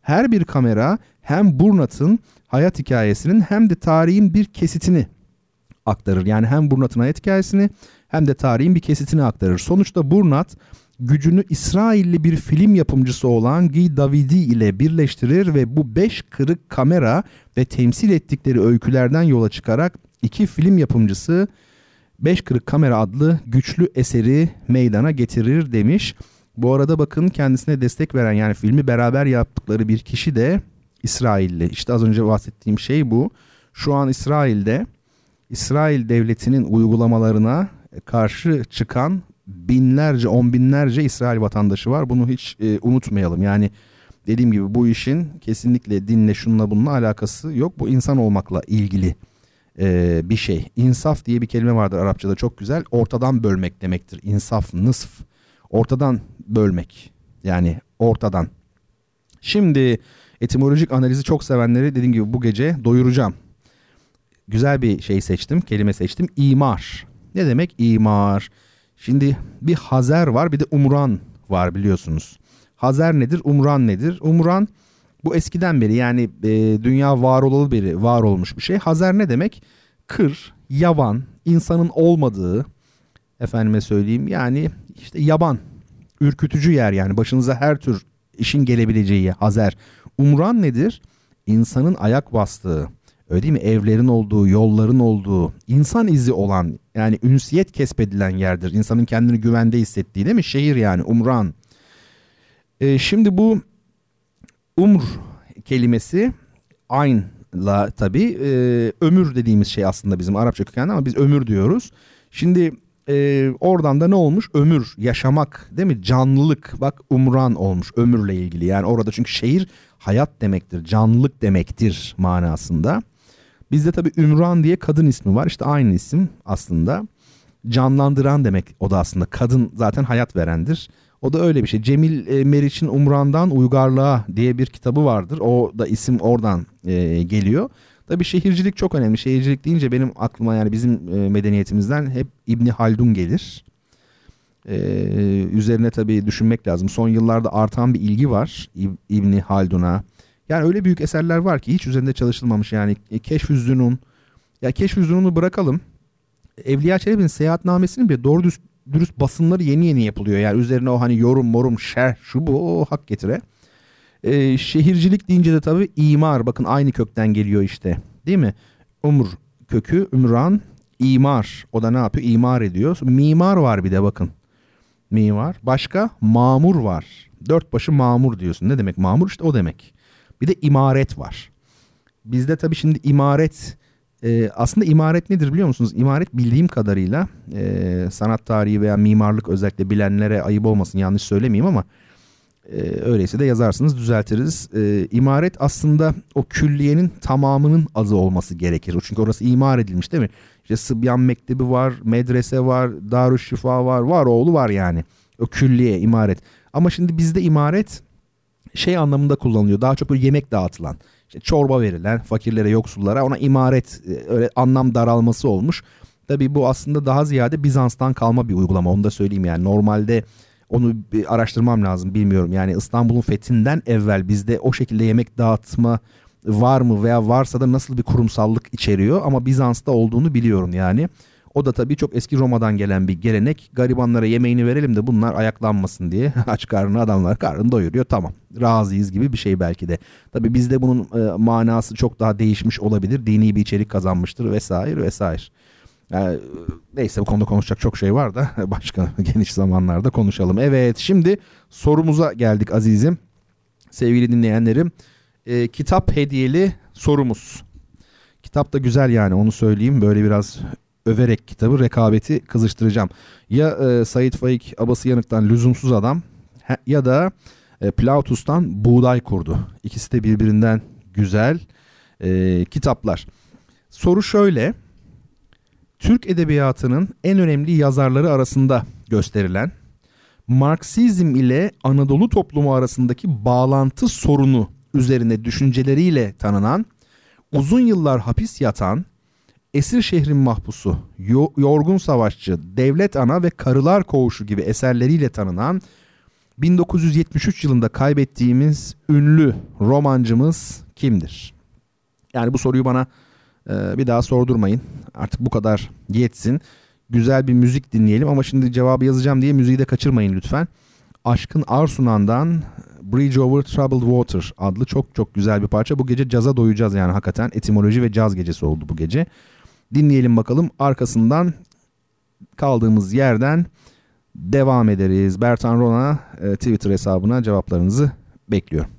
Her bir kamera hem Burnat'ın hayat hikayesinin hem de tarihin bir kesitini aktarır. Yani hem Burnat'ın hayat hikayesini hem de tarihin bir kesitini aktarır. Sonuçta Burnat gücünü İsrailli bir film yapımcısı olan Guy Davidi ile birleştirir ve bu beş kırık kamera ve temsil ettikleri öykülerden yola çıkarak iki film yapımcısı Beş Kırık Kamera adlı güçlü eseri meydana getirir demiş. Bu arada bakın kendisine destek veren yani filmi beraber yaptıkları bir kişi de İsrailli. İşte az önce bahsettiğim şey bu. Şu an İsrail'de İsrail devletinin uygulamalarına karşı çıkan binlerce, on binlerce İsrail vatandaşı var. Bunu hiç e, unutmayalım. Yani dediğim gibi bu işin kesinlikle dinle şununla bununla alakası yok. Bu insan olmakla ilgili e, bir şey. İnsaf diye bir kelime vardır Arapçada çok güzel. Ortadan bölmek demektir. İnsaf, nısf. Ortadan bölmek. Yani ortadan. Şimdi etimolojik analizi çok sevenleri dediğim gibi bu gece doyuracağım. Güzel bir şey seçtim, kelime seçtim. İmar. Ne demek imar? Şimdi bir Hazer var bir de Umran var biliyorsunuz. Hazer nedir? Umran nedir? Umran bu eskiden beri yani e, dünya var olalı beri var olmuş bir şey. Hazer ne demek? Kır, yavan, insanın olmadığı efendime söyleyeyim yani işte yaban, ürkütücü yer yani başınıza her tür işin gelebileceği Hazer. Umran nedir? İnsanın ayak bastığı, öyle değil mi? Evlerin olduğu, yolların olduğu, insan izi olan yani ünsiyet kesbedilen yerdir. İnsanın kendini güvende hissettiği değil mi? Şehir yani Umran. E, şimdi bu umr kelimesi aynla tabi e, ömür dediğimiz şey aslında bizim Arapça kökenli ama biz ömür diyoruz. Şimdi e, oradan da ne olmuş? Ömür, yaşamak değil mi? Canlılık bak umran olmuş ömürle ilgili. Yani orada çünkü şehir hayat demektir, canlılık demektir manasında. Bizde tabi Ümran diye kadın ismi var. İşte aynı isim aslında. Canlandıran demek o da aslında. Kadın zaten hayat verendir. O da öyle bir şey. Cemil e, Meriç'in Umran'dan Uygarlığa diye bir kitabı vardır. O da isim oradan e, geliyor. Tabii şehircilik çok önemli. Şehircilik deyince benim aklıma yani bizim e, medeniyetimizden hep İbni Haldun gelir. Ee, üzerine tabii düşünmek lazım. Son yıllarda artan bir ilgi var İb- İbni Haldun'a. Yani öyle büyük eserler var ki hiç üzerinde çalışılmamış yani. E, Keşfüzzünun ya Keşfüzzünun'u bırakalım. Evliya Çelebi'nin seyahatnamesinin bile doğru düz, dürüst basınları yeni yeni yapılıyor. Yani üzerine o hani yorum morum şerh şu bu o hak getire. Ee, şehircilik deyince de tabii imar bakın aynı kökten geliyor işte değil mi? Umur kökü ümran imar o da ne yapıyor? İmar ediyor. Mimar var bir de bakın. Mimar. Başka mamur var. Dört başı mamur diyorsun. Ne demek mamur? İşte o demek. Bir de imaret var. Bizde tabii şimdi imaret e, aslında imaret nedir biliyor musunuz? İmaret bildiğim kadarıyla e, sanat tarihi veya mimarlık özellikle bilenlere ayıp olmasın yanlış söylemeyeyim ama e, öyleyse de yazarsınız düzeltiriz. E, imaret aslında o külliyenin tamamının adı olması gerekir. Çünkü orası imar edilmiş değil mi? İşte Sıbyan Mektebi var, medrese var, Darüşşifa var, var oğlu var yani. O külliye, imaret. Ama şimdi bizde imaret şey anlamında kullanılıyor. Daha çok böyle yemek dağıtılan. İşte çorba verilen fakirlere, yoksullara ona imaret e, öyle anlam daralması olmuş. Tabii bu aslında daha ziyade Bizans'tan kalma bir uygulama. Onu da söyleyeyim yani. Normalde onu bir araştırmam lazım bilmiyorum. Yani İstanbul'un fethinden evvel bizde o şekilde yemek dağıtma var mı veya varsa da nasıl bir kurumsallık içeriyor ama Bizans'ta olduğunu biliyorum yani. O da tabii çok eski Roma'dan gelen bir gelenek. Garibanlara yemeğini verelim de bunlar ayaklanmasın diye aç karnına adamlar karnını doyuruyor. Tamam razıyız gibi bir şey belki de. Tabii bizde bunun e, manası çok daha değişmiş olabilir. Dini bir içerik kazanmıştır vesaire vesaire. Yani, neyse bu konuda konuşacak çok şey var da başka geniş zamanlarda konuşalım. Evet şimdi sorumuza geldik azizim. Sevgili dinleyenlerim e, kitap hediyeli sorumuz. Kitap da güzel yani onu söyleyeyim. Böyle biraz överek kitabı rekabeti kızıştıracağım. Ya e, Said Faik Abası Yanık'tan Lüzumsuz Adam ya da e, Plautus'tan Buğday Kurdu. İkisi de birbirinden güzel e, kitaplar. Soru şöyle. Türk edebiyatının en önemli yazarları arasında gösterilen Marksizm ile Anadolu toplumu arasındaki bağlantı sorunu üzerine düşünceleriyle tanınan, uzun yıllar hapis yatan, Esir Şehrin Mahpusu, Yorgun Savaşçı, Devlet Ana ve Karılar Koğuşu gibi eserleriyle tanınan 1973 yılında kaybettiğimiz ünlü romancımız kimdir? Yani bu soruyu bana e, bir daha sordurmayın. Artık bu kadar yetsin. Güzel bir müzik dinleyelim ama şimdi cevabı yazacağım diye müziği de kaçırmayın lütfen. Aşkın Arsunan'dan Bridge Over Troubled Water adlı çok çok güzel bir parça. Bu gece caza doyacağız yani hakikaten. Etimoloji ve caz gecesi oldu bu gece. Dinleyelim bakalım arkasından kaldığımız yerden devam ederiz. Bertan Rona e, Twitter hesabına cevaplarınızı bekliyorum.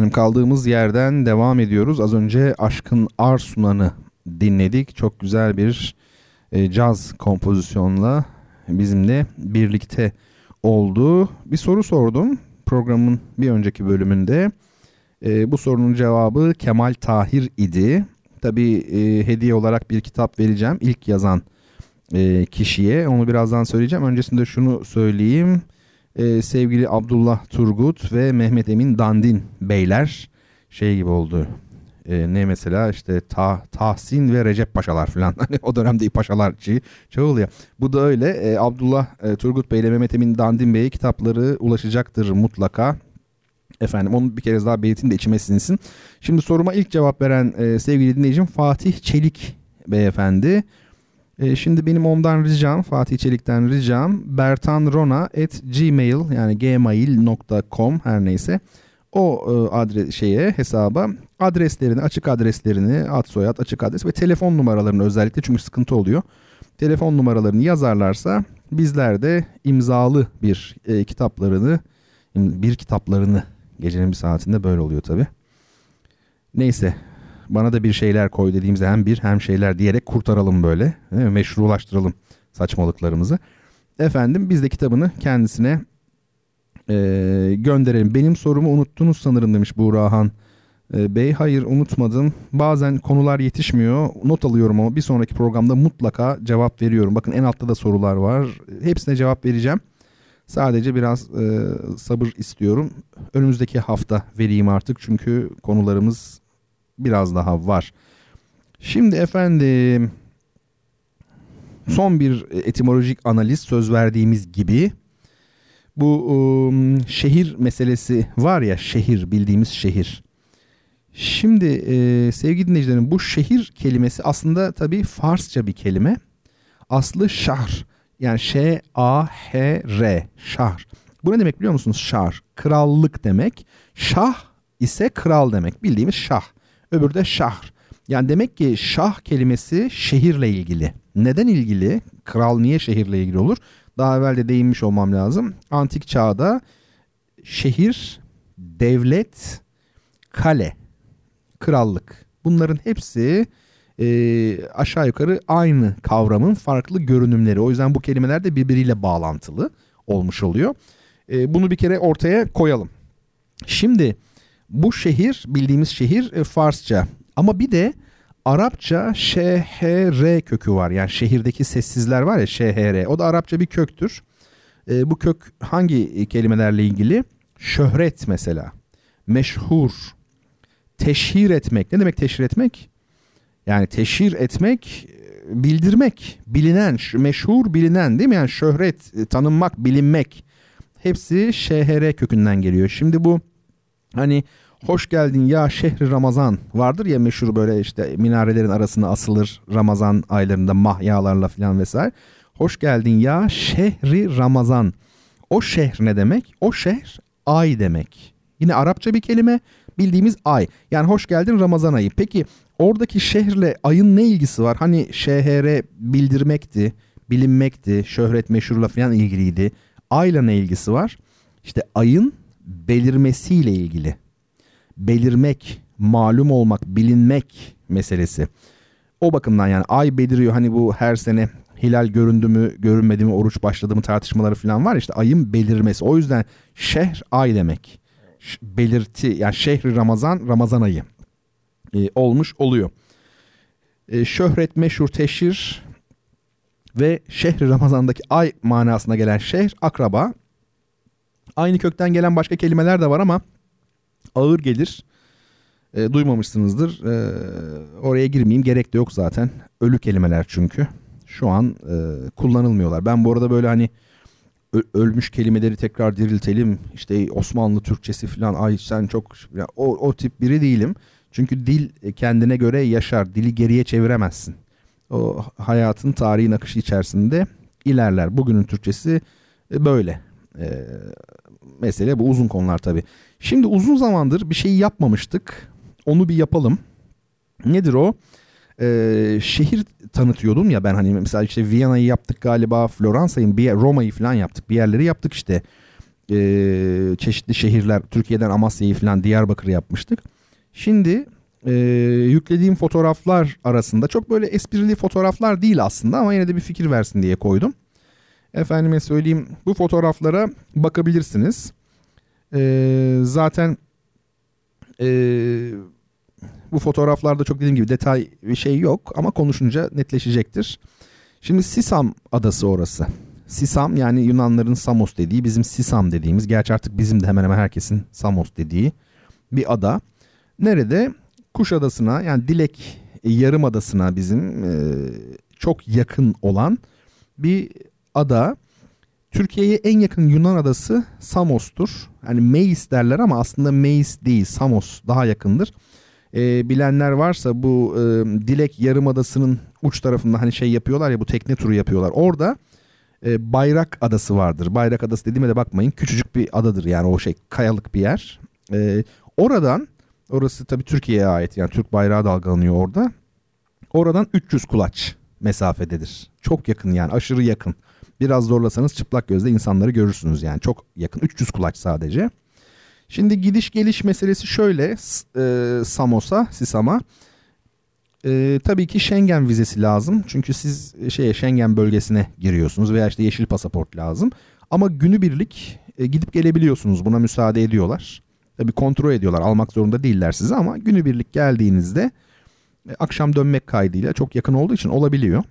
Efendim kaldığımız yerden devam ediyoruz. Az önce Aşkın Arsunan'ı dinledik. Çok güzel bir e, caz kompozisyonla bizimle birlikte oldu. Bir soru sordum programın bir önceki bölümünde. E, bu sorunun cevabı Kemal Tahir idi. Tabii e, hediye olarak bir kitap vereceğim. İlk yazan e, kişiye onu birazdan söyleyeceğim. Öncesinde şunu söyleyeyim. E, sevgili Abdullah Turgut ve Mehmet Emin Dandin beyler şey gibi oldu. E, ne mesela işte ta, Tahsin ve Recep Paşalar falan. Hani o dönemde paşalar çoğul ya. Bu da öyle. E, Abdullah e, Turgut Bey ile Mehmet Emin Dandin Bey'e kitapları ulaşacaktır mutlaka. Efendim onu bir kere daha belirtin de içime sinsin. Şimdi soruma ilk cevap veren e, sevgili dinleyicim Fatih Çelik beyefendi. E, şimdi benim ondan ricam Fatih Çelik'ten ricam bertanrona@gmail yani gmail.com her neyse o e, adres şeye hesaba adreslerini açık adreslerini ad soyad açık adres ve telefon numaralarını özellikle çünkü sıkıntı oluyor. Telefon numaralarını yazarlarsa bizler de imzalı bir e, kitaplarını bir kitaplarını gecenin bir saatinde böyle oluyor tabi. Neyse bana da bir şeyler koy dediğimizde hem bir hem şeyler diyerek kurtaralım böyle. Meşrulaştıralım saçmalıklarımızı. Efendim biz de kitabını kendisine e, gönderelim. Benim sorumu unuttunuz sanırım demiş Buğrahan e, Bey. Hayır unutmadım. Bazen konular yetişmiyor. Not alıyorum ama bir sonraki programda mutlaka cevap veriyorum. Bakın en altta da sorular var. Hepsine cevap vereceğim. Sadece biraz e, sabır istiyorum. Önümüzdeki hafta vereyim artık çünkü konularımız biraz daha var. Şimdi efendim son bir etimolojik analiz söz verdiğimiz gibi bu um, şehir meselesi var ya şehir bildiğimiz şehir. Şimdi e, sevgili dinleyicilerim bu şehir kelimesi aslında tabii Farsça bir kelime. Aslı şahr yani Ş-A-H-R şahr. Bu ne demek biliyor musunuz? Şahr. Krallık demek. Şah ise kral demek. Bildiğimiz şah. Öbürü de şahr. Yani demek ki şah kelimesi şehirle ilgili. Neden ilgili? Kral niye şehirle ilgili olur? Daha evvel de değinmiş olmam lazım. Antik çağda şehir, devlet, kale, krallık. Bunların hepsi e, aşağı yukarı aynı kavramın farklı görünümleri. O yüzden bu kelimeler de birbiriyle bağlantılı olmuş oluyor. E, bunu bir kere ortaya koyalım. Şimdi bu şehir bildiğimiz şehir e, Farsça ama bir de Arapça şhr kökü var. Yani şehirdeki sessizler var ya şhr. O da Arapça bir köktür. E, bu kök hangi kelimelerle ilgili? Şöhret mesela. Meşhur. Teşhir etmek. Ne demek teşhir etmek? Yani teşhir etmek bildirmek, bilinen, meşhur bilinen değil mi? Yani şöhret, e, tanınmak, bilinmek hepsi şhr kökünden geliyor. Şimdi bu hani hoş geldin ya şehri Ramazan vardır ya meşhur böyle işte minarelerin arasına asılır Ramazan aylarında mahyalarla falan vesaire. Hoş geldin ya şehri Ramazan. O şehir ne demek? O şehir ay demek. Yine Arapça bir kelime bildiğimiz ay. Yani hoş geldin Ramazan ayı. Peki oradaki şehirle ayın ne ilgisi var? Hani şehre bildirmekti, bilinmekti, şöhret meşhurla falan ilgiliydi. Ayla ne ilgisi var? İşte ayın belirmesiyle ilgili. Belirmek, malum olmak, bilinmek meselesi. O bakımdan yani ay beliriyor hani bu her sene hilal göründü mü görünmedi mi oruç başladı mı tartışmaları falan var işte ayın belirmesi. O yüzden şehr ay demek. Belirti yani şehri Ramazan Ramazan ayı e, olmuş oluyor. E, şöhret, meşhur, teşhir ve şehri Ramazan'daki ay manasına gelen şehir akraba. Aynı kökten gelen başka kelimeler de var ama ağır gelir. E, duymamışsınızdır. E, oraya girmeyeyim gerek de yok zaten. Ölü kelimeler çünkü. Şu an e, kullanılmıyorlar. Ben bu arada böyle hani ölmüş kelimeleri tekrar diriltelim. İşte Osmanlı Türkçesi falan ay sen çok o, o tip biri değilim. Çünkü dil kendine göre yaşar. Dili geriye çeviremezsin. O hayatın tarihin akışı içerisinde ilerler. Bugünün Türkçesi e, böyle. E, mesele bu uzun konular tabii. Şimdi uzun zamandır bir şey yapmamıştık. Onu bir yapalım. Nedir o? Ee, şehir tanıtıyordum ya ben hani mesela işte Viyana'yı yaptık galiba, Floransa'yı, Roma'yı falan yaptık. Bir yerleri yaptık işte. e, çeşitli şehirler Türkiye'den Amasya'yı falan Diyarbakır'ı yapmıştık. Şimdi e, yüklediğim fotoğraflar arasında çok böyle esprili fotoğraflar değil aslında ama yine de bir fikir versin diye koydum. Efendime söyleyeyim bu fotoğraflara bakabilirsiniz. E, zaten e, bu fotoğraflarda çok dediğim gibi detay bir şey yok ama konuşunca netleşecektir. Şimdi Sisam adası orası. Sisam yani Yunanların Samos dediği bizim Sisam dediğimiz gerçi artık bizim de hemen hemen herkesin Samos dediği bir ada. Nerede? Kuşadası'na yani Dilek Yarımadası'na bizim e, çok yakın olan bir ada. Türkiye'ye en yakın Yunan adası Samos'tur. Hani Meis derler ama aslında Meis değil Samos daha yakındır. E, bilenler varsa bu e, Dilek Yarımadası'nın uç tarafında hani şey yapıyorlar ya bu tekne turu yapıyorlar. Orada e, Bayrak Adası vardır. Bayrak Adası dediğime de bakmayın. Küçücük bir adadır yani o şey kayalık bir yer. E, oradan orası tabii Türkiye'ye ait yani Türk bayrağı dalgalanıyor orada. Oradan 300 kulaç mesafededir. Çok yakın yani aşırı yakın. Biraz zorlasanız çıplak gözle insanları görürsünüz yani çok yakın 300 kulaç sadece. Şimdi gidiş geliş meselesi şöyle e, Samos'a, Sisam'a. E, tabii ki Schengen vizesi lazım. Çünkü siz şeye Schengen bölgesine giriyorsunuz veya işte yeşil pasaport lazım. Ama günübirlik e, gidip gelebiliyorsunuz. Buna müsaade ediyorlar. Tabii kontrol ediyorlar. Almak zorunda değiller size ama günübirlik geldiğinizde e, akşam dönmek kaydıyla çok yakın olduğu için olabiliyor.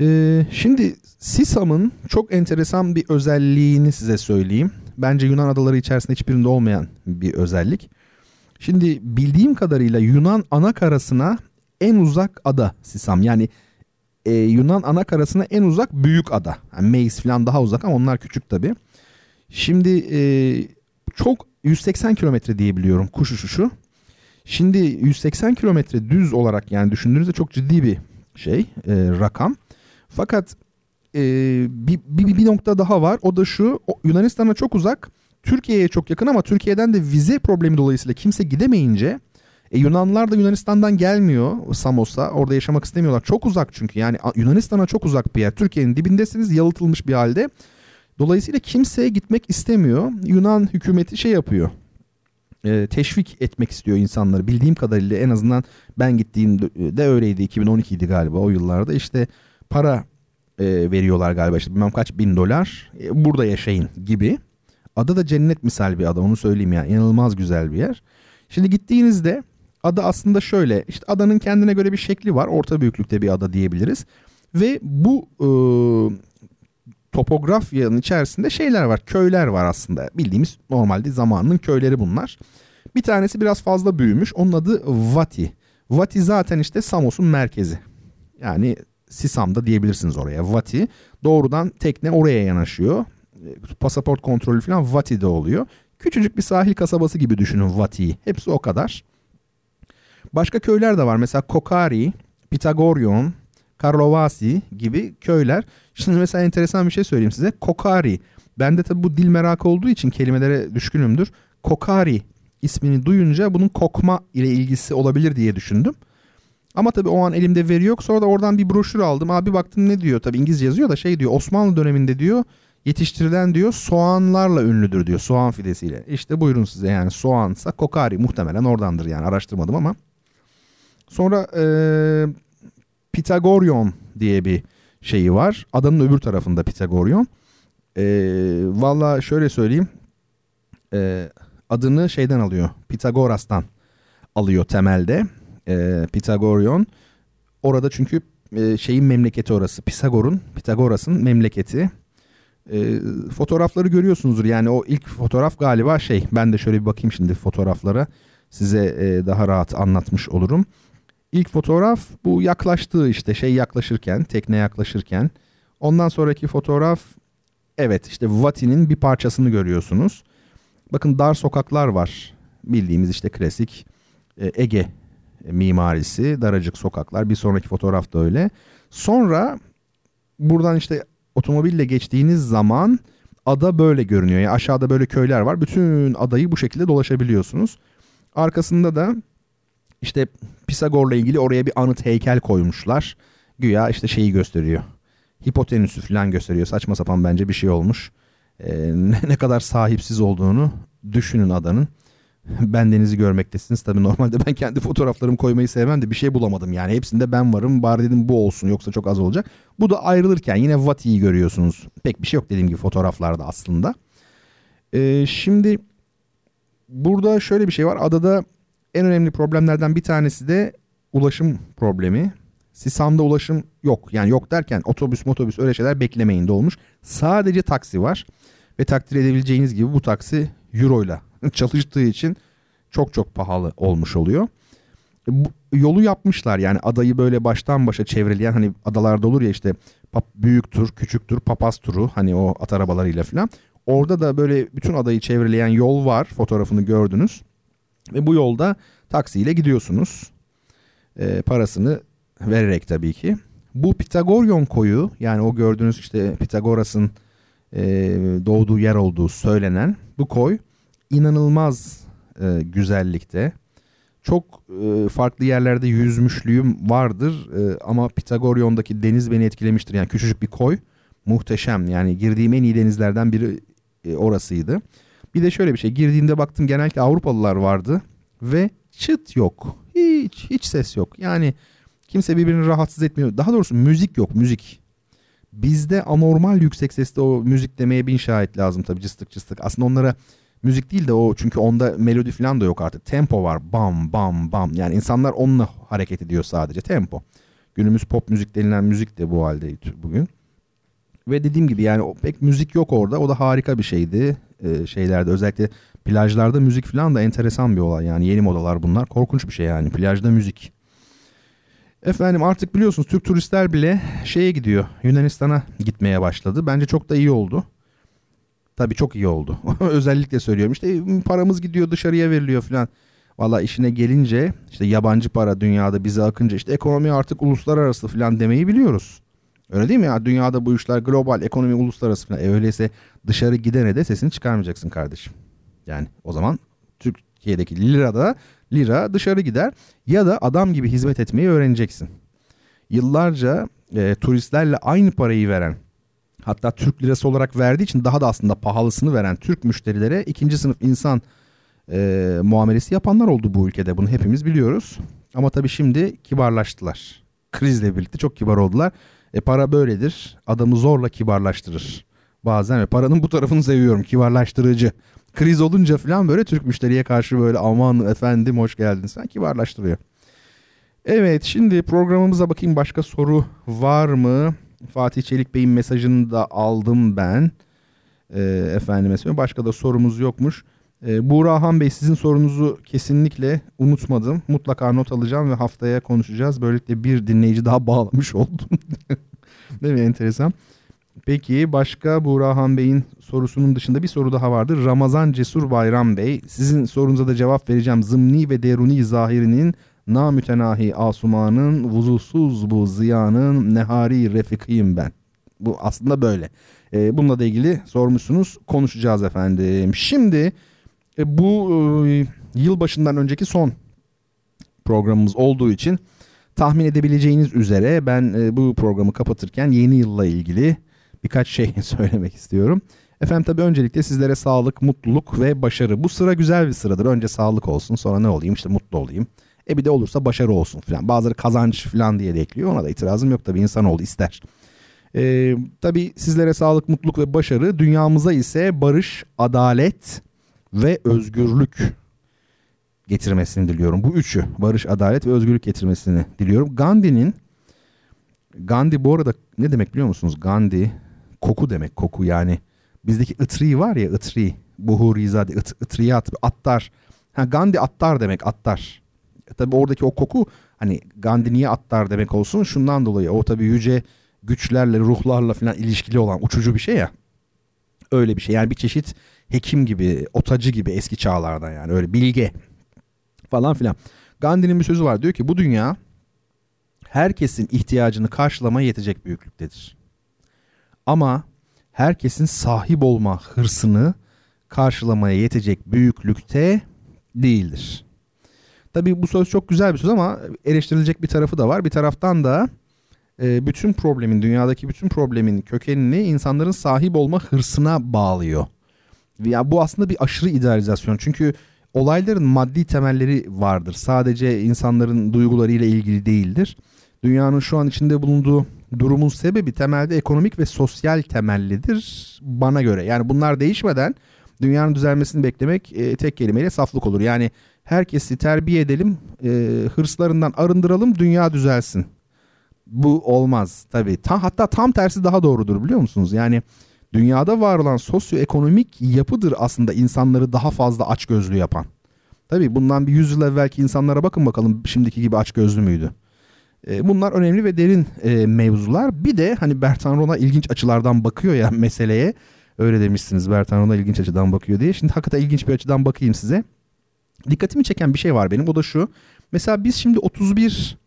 E, şimdi Sisam'ın çok enteresan bir özelliğini size söyleyeyim. Bence Yunan adaları içerisinde hiçbirinde olmayan bir özellik. Şimdi bildiğim kadarıyla Yunan ana karasına en uzak ada Sisam. Yani e, Yunan ana karasına en uzak büyük ada. Yani Meis falan daha uzak ama onlar küçük tabii. Şimdi e, çok 180 kilometre diyebiliyorum kuş uçuşu. Şimdi 180 kilometre düz olarak yani düşündüğünüzde çok ciddi bir şey e, rakam. Fakat e, bir, bir, bir nokta daha var o da şu Yunanistan'a çok uzak Türkiye'ye çok yakın ama Türkiye'den de vize problemi dolayısıyla kimse gidemeyince e, Yunanlılar da Yunanistan'dan gelmiyor Samos'a. Orada yaşamak istemiyorlar. Çok uzak çünkü. Yani Yunanistan'a çok uzak bir yer. Türkiye'nin dibindesiniz yalıtılmış bir halde. Dolayısıyla kimseye gitmek istemiyor. Yunan hükümeti şey yapıyor. E, teşvik etmek istiyor insanları. Bildiğim kadarıyla en azından ben gittiğimde de öyleydi. 2012 idi galiba o yıllarda. İşte para e, veriyorlar galiba. İşte bilmem kaç bin dolar. E, burada yaşayın gibi. Ada da cennet misal bir ada onu söyleyeyim ya. İnanılmaz güzel bir yer. Şimdi gittiğinizde ada aslında şöyle. İşte adanın kendine göre bir şekli var. Orta büyüklükte bir ada diyebiliriz. Ve bu e, topografyanın içerisinde şeyler var. Köyler var aslında. Bildiğimiz normalde zamanının köyleri bunlar. Bir tanesi biraz fazla büyümüş. Onun adı Vati. Vati zaten işte Samos'un merkezi. Yani Sisam'da diyebilirsiniz oraya. Vati. Doğrudan tekne oraya yanaşıyor pasaport kontrolü falan Vati'de oluyor. Küçücük bir sahil kasabası gibi düşünün Vati'yi. Hepsi o kadar. Başka köyler de var. Mesela Kokari, Pitagorion, Karlovasi gibi köyler. Şimdi mesela enteresan bir şey söyleyeyim size. Kokari. Ben de tabii bu dil merakı olduğu için kelimelere düşkünümdür. Kokari ismini duyunca bunun kokma ile ilgisi olabilir diye düşündüm. Ama tabii o an elimde veri yok. Sonra da oradan bir broşür aldım. Abi baktım ne diyor? Tabii İngilizce yazıyor da şey diyor. Osmanlı döneminde diyor yetiştirilen diyor soğanlarla ünlüdür diyor soğan fidesiyle. İşte buyurun size yani soğansa kokari muhtemelen oradandır yani araştırmadım ama. Sonra e, Pitagorion diye bir şeyi var. Adanın öbür tarafında Pitagorion. E, Valla şöyle söyleyeyim. E, adını şeyden alıyor. Pitagoras'tan alıyor temelde. E, Pitagorion. Orada çünkü e, şeyin memleketi orası. Pisagor'un, Pitagoras'ın memleketi. E, fotoğrafları görüyorsunuzdur. Yani o ilk fotoğraf galiba şey. Ben de şöyle bir bakayım şimdi fotoğraflara. Size e, daha rahat anlatmış olurum. İlk fotoğraf bu yaklaştığı işte şey yaklaşırken, tekne yaklaşırken. Ondan sonraki fotoğraf evet işte Vati'nin bir parçasını görüyorsunuz. Bakın dar sokaklar var. Bildiğimiz işte klasik e, Ege mimarisi, daracık sokaklar. Bir sonraki fotoğraf da öyle. Sonra buradan işte otomobille geçtiğiniz zaman ada böyle görünüyor. Yani aşağıda böyle köyler var. Bütün adayı bu şekilde dolaşabiliyorsunuz. Arkasında da işte Pisagor'la ilgili oraya bir anıt heykel koymuşlar. Güya işte şeyi gösteriyor. Hipotenüsü falan gösteriyor. Saçma sapan bence bir şey olmuş. e, ne kadar sahipsiz olduğunu düşünün adanın. Ben denizi görmektesiniz. Tabii normalde ben kendi fotoğraflarımı koymayı sevmem de bir şey bulamadım. Yani hepsinde ben varım. Bari dedim bu olsun yoksa çok az olacak. Bu da ayrılırken yine Vati'yi görüyorsunuz. Pek bir şey yok dediğim gibi fotoğraflarda aslında. Ee, şimdi burada şöyle bir şey var. Adada en önemli problemlerden bir tanesi de ulaşım problemi. Sisam'da ulaşım yok. Yani yok derken otobüs motobüs öyle şeyler beklemeyin dolmuş. Sadece taksi var. Ve takdir edebileceğiniz gibi bu taksi euro ile çalıştığı için çok çok pahalı olmuş oluyor. Bu, yolu yapmışlar yani adayı böyle baştan başa çevreleyen hani adalarda olur ya işte büyük tur, küçük tur, papaz turu hani o at arabalarıyla falan. Orada da böyle bütün adayı çevreleyen yol var fotoğrafını gördünüz. Ve bu yolda taksiyle gidiyorsunuz. E, parasını vererek tabii ki. Bu Pitagoryon koyu yani o gördüğünüz işte Pitagoras'ın e, doğduğu yer olduğu söylenen bu koy inanılmaz e, güzellikte. Çok e, farklı yerlerde yüzmüşlüğüm vardır e, ama Pitagoryon'daki deniz beni etkilemiştir. Yani küçücük bir koy muhteşem yani girdiğim en iyi denizlerden biri e, orasıydı. Bir de şöyle bir şey girdiğimde baktım genellikle Avrupalılar vardı ve çıt yok. Hiç hiç ses yok. Yani kimse birbirini rahatsız etmiyor. Daha doğrusu müzik yok müzik. Bizde anormal yüksek sesle o müzik demeye bin şahit lazım tabii cıstık cıstık. Aslında onlara müzik değil de o çünkü onda melodi falan da yok artık. Tempo var bam bam bam yani insanlar onunla hareket ediyor sadece tempo. Günümüz pop müzik denilen müzik de bu halde bugün. Ve dediğim gibi yani pek müzik yok orada. O da harika bir şeydi. Ee, şeylerde özellikle plajlarda müzik falan da enteresan bir olay. Yani yeni modalar bunlar. Korkunç bir şey yani plajda müzik. Efendim artık biliyorsunuz Türk turistler bile şeye gidiyor. Yunanistan'a gitmeye başladı. Bence çok da iyi oldu. Tabii çok iyi oldu. Özellikle söylüyorum. İşte paramız gidiyor dışarıya veriliyor falan. Valla işine gelince işte yabancı para dünyada bize akınca işte ekonomi artık uluslararası falan demeyi biliyoruz. Öyle değil mi ya? Dünyada bu işler global, ekonomi uluslararası falan. E öyleyse dışarı gidene de sesini çıkarmayacaksın kardeşim. Yani o zaman Türkiye'deki lirada lira dışarı gider ya da adam gibi hizmet etmeyi öğreneceksin. Yıllarca e, turistlerle aynı parayı veren hatta Türk lirası olarak verdiği için daha da aslında pahalısını veren Türk müşterilere ikinci sınıf insan e, muamelesi yapanlar oldu bu ülkede. Bunu hepimiz biliyoruz. Ama tabii şimdi kibarlaştılar. Krizle birlikte çok kibar oldular. E para böyledir. Adamı zorla kibarlaştırır. Bazen ve paranın bu tarafını seviyorum. Kibarlaştırıcı. Kriz olunca falan böyle Türk müşteriye karşı böyle aman efendim hoş geldin sen kibarlaştırıyor. Evet şimdi programımıza bakayım başka soru var mı? Fatih Çelik Bey'in mesajını da aldım ben. E, efendime söyleyeyim. Başka da sorumuz yokmuş. E, Buğra Han Bey sizin sorunuzu kesinlikle unutmadım. Mutlaka not alacağım ve haftaya konuşacağız. Böylelikle bir dinleyici daha bağlamış oldum. Değil mi? Enteresan. Peki başka Buğra Han Bey'in sorusunun dışında bir soru daha vardır. Ramazan Cesur Bayram Bey. Sizin sorunuza da cevap vereceğim. Zımni ve deruni zahirinin namütenahi asumanın vuzusuz bu ziyanın nehari refikiyim ben. Bu aslında böyle. E, bununla da ilgili sormuşsunuz. Konuşacağız efendim. Şimdi e, bu e, yılbaşından önceki son programımız olduğu için tahmin edebileceğiniz üzere ben e, bu programı kapatırken yeni yılla ilgili birkaç şey söylemek istiyorum. Efendim tabii öncelikle sizlere sağlık, mutluluk ve başarı. Bu sıra güzel bir sıradır. Önce sağlık olsun sonra ne olayım işte mutlu olayım. E bir de olursa başarı olsun falan. Bazıları kazanç falan diye de ekliyor. Ona da itirazım yok tabii insanoğlu ister. Ee, tabii sizlere sağlık, mutluluk ve başarı. Dünyamıza ise barış, adalet ve özgürlük getirmesini diliyorum. Bu üçü barış, adalet ve özgürlük getirmesini diliyorum. Gandhi'nin Gandhi bu arada ne demek biliyor musunuz? Gandhi koku demek koku yani. Bizdeki ıtri var ya ıtri. Buhurizade, it, ıtriyat, attar. Ha, Gandhi attar demek attar. E, tabii oradaki o koku hani Gandhi niye attar demek olsun şundan dolayı. O tabii yüce güçlerle, ruhlarla falan ilişkili olan uçucu bir şey ya. Öyle bir şey. Yani bir çeşit hekim gibi, otacı gibi eski çağlardan yani öyle bilge falan filan. Gandhi'nin bir sözü var diyor ki bu dünya herkesin ihtiyacını karşılamaya yetecek büyüklüktedir. Ama herkesin sahip olma hırsını karşılamaya yetecek büyüklükte değildir. Tabii bu söz çok güzel bir söz ama eleştirilecek bir tarafı da var. Bir taraftan da e, bütün problemin, dünyadaki bütün problemin kökenini insanların sahip olma hırsına bağlıyor. Ya bu aslında bir aşırı idealizasyon. Çünkü olayların maddi temelleri vardır. Sadece insanların duygularıyla ilgili değildir. Dünyanın şu an içinde bulunduğu durumun sebebi temelde ekonomik ve sosyal temellidir bana göre. Yani bunlar değişmeden dünyanın düzelmesini beklemek e, tek kelimeyle saflık olur. Yani herkesi terbiye edelim, e, hırslarından arındıralım, dünya düzelsin. Bu olmaz tabii. Ta, hatta tam tersi daha doğrudur biliyor musunuz? Yani dünyada var olan sosyoekonomik yapıdır aslında insanları daha fazla açgözlü yapan. Tabii bundan bir yüzyıl evvelki insanlara bakın bakalım şimdiki gibi açgözlü müydü? E, bunlar önemli ve derin e, mevzular. Bir de hani Bertan ilginç açılardan bakıyor ya meseleye. Öyle demişsiniz Bertan ilginç açıdan bakıyor diye. Şimdi hakikaten ilginç bir açıdan bakayım size. Dikkatimi çeken bir şey var benim o da şu. Mesela biz şimdi 31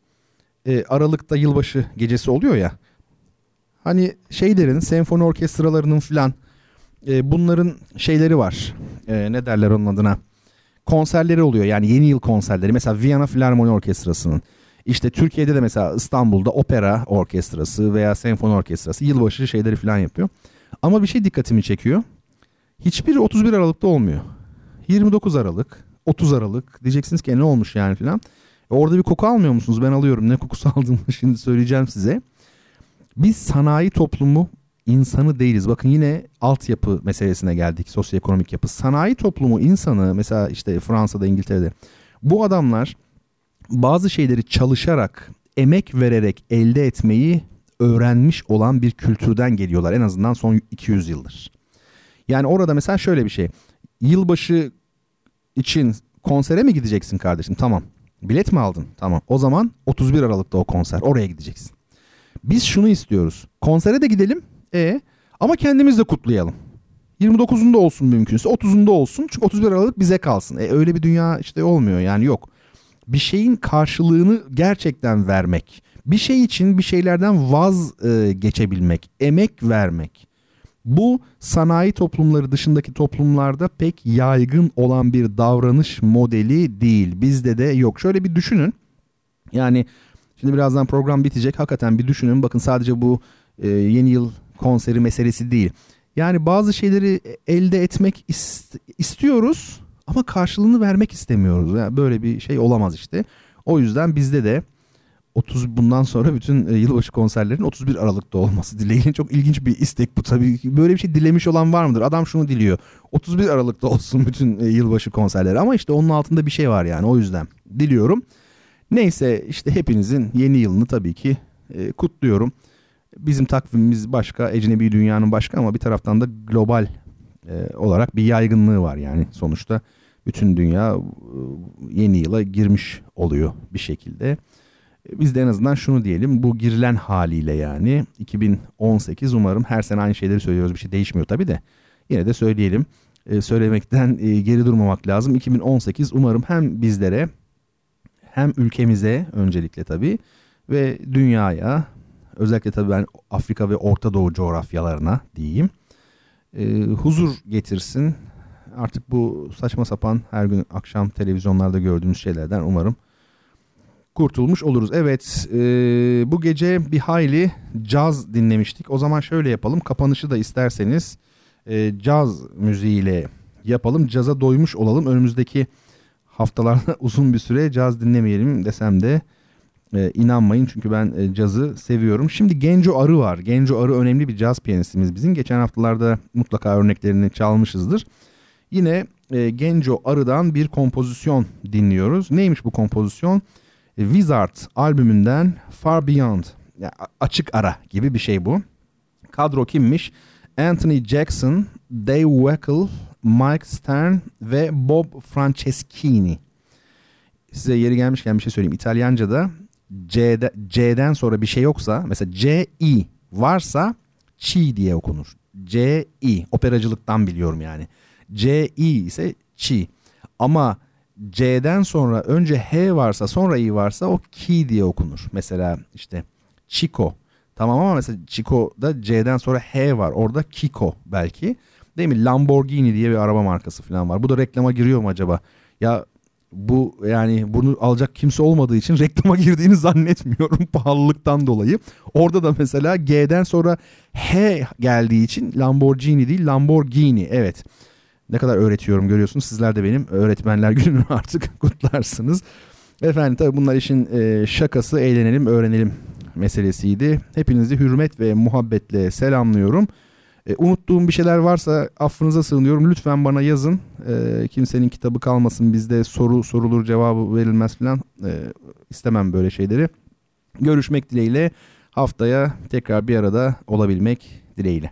e, Aralık'ta yılbaşı gecesi oluyor ya. Hani şeylerin senfoni orkestralarının filan e, bunların şeyleri var. E, ne derler onun adına? Konserleri oluyor yani yeni yıl konserleri. Mesela Viyana Filarmoni Orkestrası'nın. İşte Türkiye'de de mesela İstanbul'da opera orkestrası veya senfoni orkestrası yılbaşı şeyleri falan yapıyor. Ama bir şey dikkatimi çekiyor. Hiçbiri 31 Aralık'ta olmuyor. 29 Aralık, 30 Aralık diyeceksiniz ki e, ne olmuş yani filan. E orada bir koku almıyor musunuz? Ben alıyorum. Ne kokusu aldığımı şimdi söyleyeceğim size. Biz sanayi toplumu insanı değiliz. Bakın yine altyapı meselesine geldik. Sosyoekonomik yapı. Sanayi toplumu insanı mesela işte Fransa'da, İngiltere'de. Bu adamlar bazı şeyleri çalışarak, emek vererek elde etmeyi öğrenmiş olan bir kültürden geliyorlar. En azından son 200 yıldır. Yani orada mesela şöyle bir şey. Yılbaşı için konsere mi gideceksin kardeşim? Tamam. Bilet mi aldın? Tamam. O zaman 31 Aralık'ta o konser. Oraya gideceksin. Biz şunu istiyoruz. Konsere de gidelim. E ama kendimiz de kutlayalım. 29'unda olsun mümkünse 30'unda olsun. Çünkü 31 Aralık bize kalsın. E öyle bir dünya işte olmuyor yani yok. Bir şeyin karşılığını gerçekten vermek. Bir şey için bir şeylerden vaz e, geçebilmek, emek vermek. Bu sanayi toplumları dışındaki toplumlarda pek yaygın olan bir davranış modeli değil. Bizde de yok. Şöyle bir düşünün. Yani şimdi birazdan program bitecek. Hakikaten bir düşünün. Bakın sadece bu e, yeni yıl konseri meselesi değil. Yani bazı şeyleri elde etmek ist- istiyoruz ama karşılığını vermek istemiyoruz. Yani böyle bir şey olamaz işte. O yüzden bizde de 30 bundan sonra bütün e, yılbaşı konserlerin 31 Aralık'ta olması dileğiyle çok ilginç bir istek bu tabii. Böyle bir şey dilemiş olan var mıdır? Adam şunu diliyor. 31 Aralık'ta olsun bütün e, yılbaşı konserleri ama işte onun altında bir şey var yani o yüzden diliyorum. Neyse işte hepinizin yeni yılını tabii ki e, kutluyorum. Bizim takvimimiz başka, ecnebi dünyanın başka ama bir taraftan da global olarak bir yaygınlığı var yani sonuçta bütün dünya yeni yıla girmiş oluyor bir şekilde. Biz de en azından şunu diyelim bu girilen haliyle yani 2018 umarım her sene aynı şeyleri söylüyoruz bir şey değişmiyor tabii de. Yine de söyleyelim e, söylemekten e, geri durmamak lazım. 2018 umarım hem bizlere hem ülkemize öncelikle tabii ve dünyaya özellikle tabii ben Afrika ve Orta Doğu coğrafyalarına diyeyim e, huzur getirsin. Artık bu saçma sapan her gün akşam televizyonlarda gördüğümüz şeylerden umarım kurtulmuş oluruz. Evet e, bu gece bir hayli caz dinlemiştik. O zaman şöyle yapalım kapanışı da isterseniz e, caz müziğiyle yapalım. Caza doymuş olalım. Önümüzdeki haftalarda uzun bir süre caz dinlemeyelim desem de e, inanmayın. Çünkü ben e, cazı seviyorum. Şimdi Genco Arı var. Genco Arı önemli bir caz piyanistimiz bizim. Geçen haftalarda mutlaka örneklerini çalmışızdır. Yine e, Genco Arı'dan bir kompozisyon dinliyoruz. Neymiş bu kompozisyon? Wizard albümünden Far Beyond yani açık ara gibi bir şey bu. Kadro kimmiş? Anthony Jackson, Dave Weckl, Mike Stern ve Bob Franceschini. Size yeri gelmişken bir şey söyleyeyim. İtalyanca'da C'de, C'den sonra bir şey yoksa mesela C-I varsa Çi diye okunur. C-I operacılıktan biliyorum yani. C-I ise Çi. Ama C'den sonra önce H varsa sonra I varsa o ki diye okunur. Mesela işte Chico. Tamam ama mesela Chico'da C'den sonra H var. Orada Kiko belki. Değil mi? Lamborghini diye bir araba markası falan var. Bu da reklama giriyor mu acaba? Ya bu yani bunu alacak kimse olmadığı için reklama girdiğini zannetmiyorum pahalılıktan dolayı. Orada da mesela G'den sonra H geldiği için Lamborghini değil Lamborghini evet. Ne kadar öğretiyorum görüyorsunuz. Sizler de benim öğretmenler gününü artık kutlarsınız. Efendim tabii bunlar işin e, şakası eğlenelim öğrenelim meselesiydi. Hepinizi hürmet ve muhabbetle selamlıyorum. E, unuttuğum bir şeyler varsa affınıza sığınıyorum. Lütfen bana yazın. E, kimsenin kitabı kalmasın. Bizde soru sorulur cevabı verilmez falan. E, istemem böyle şeyleri. Görüşmek dileğiyle haftaya tekrar bir arada olabilmek dileğiyle.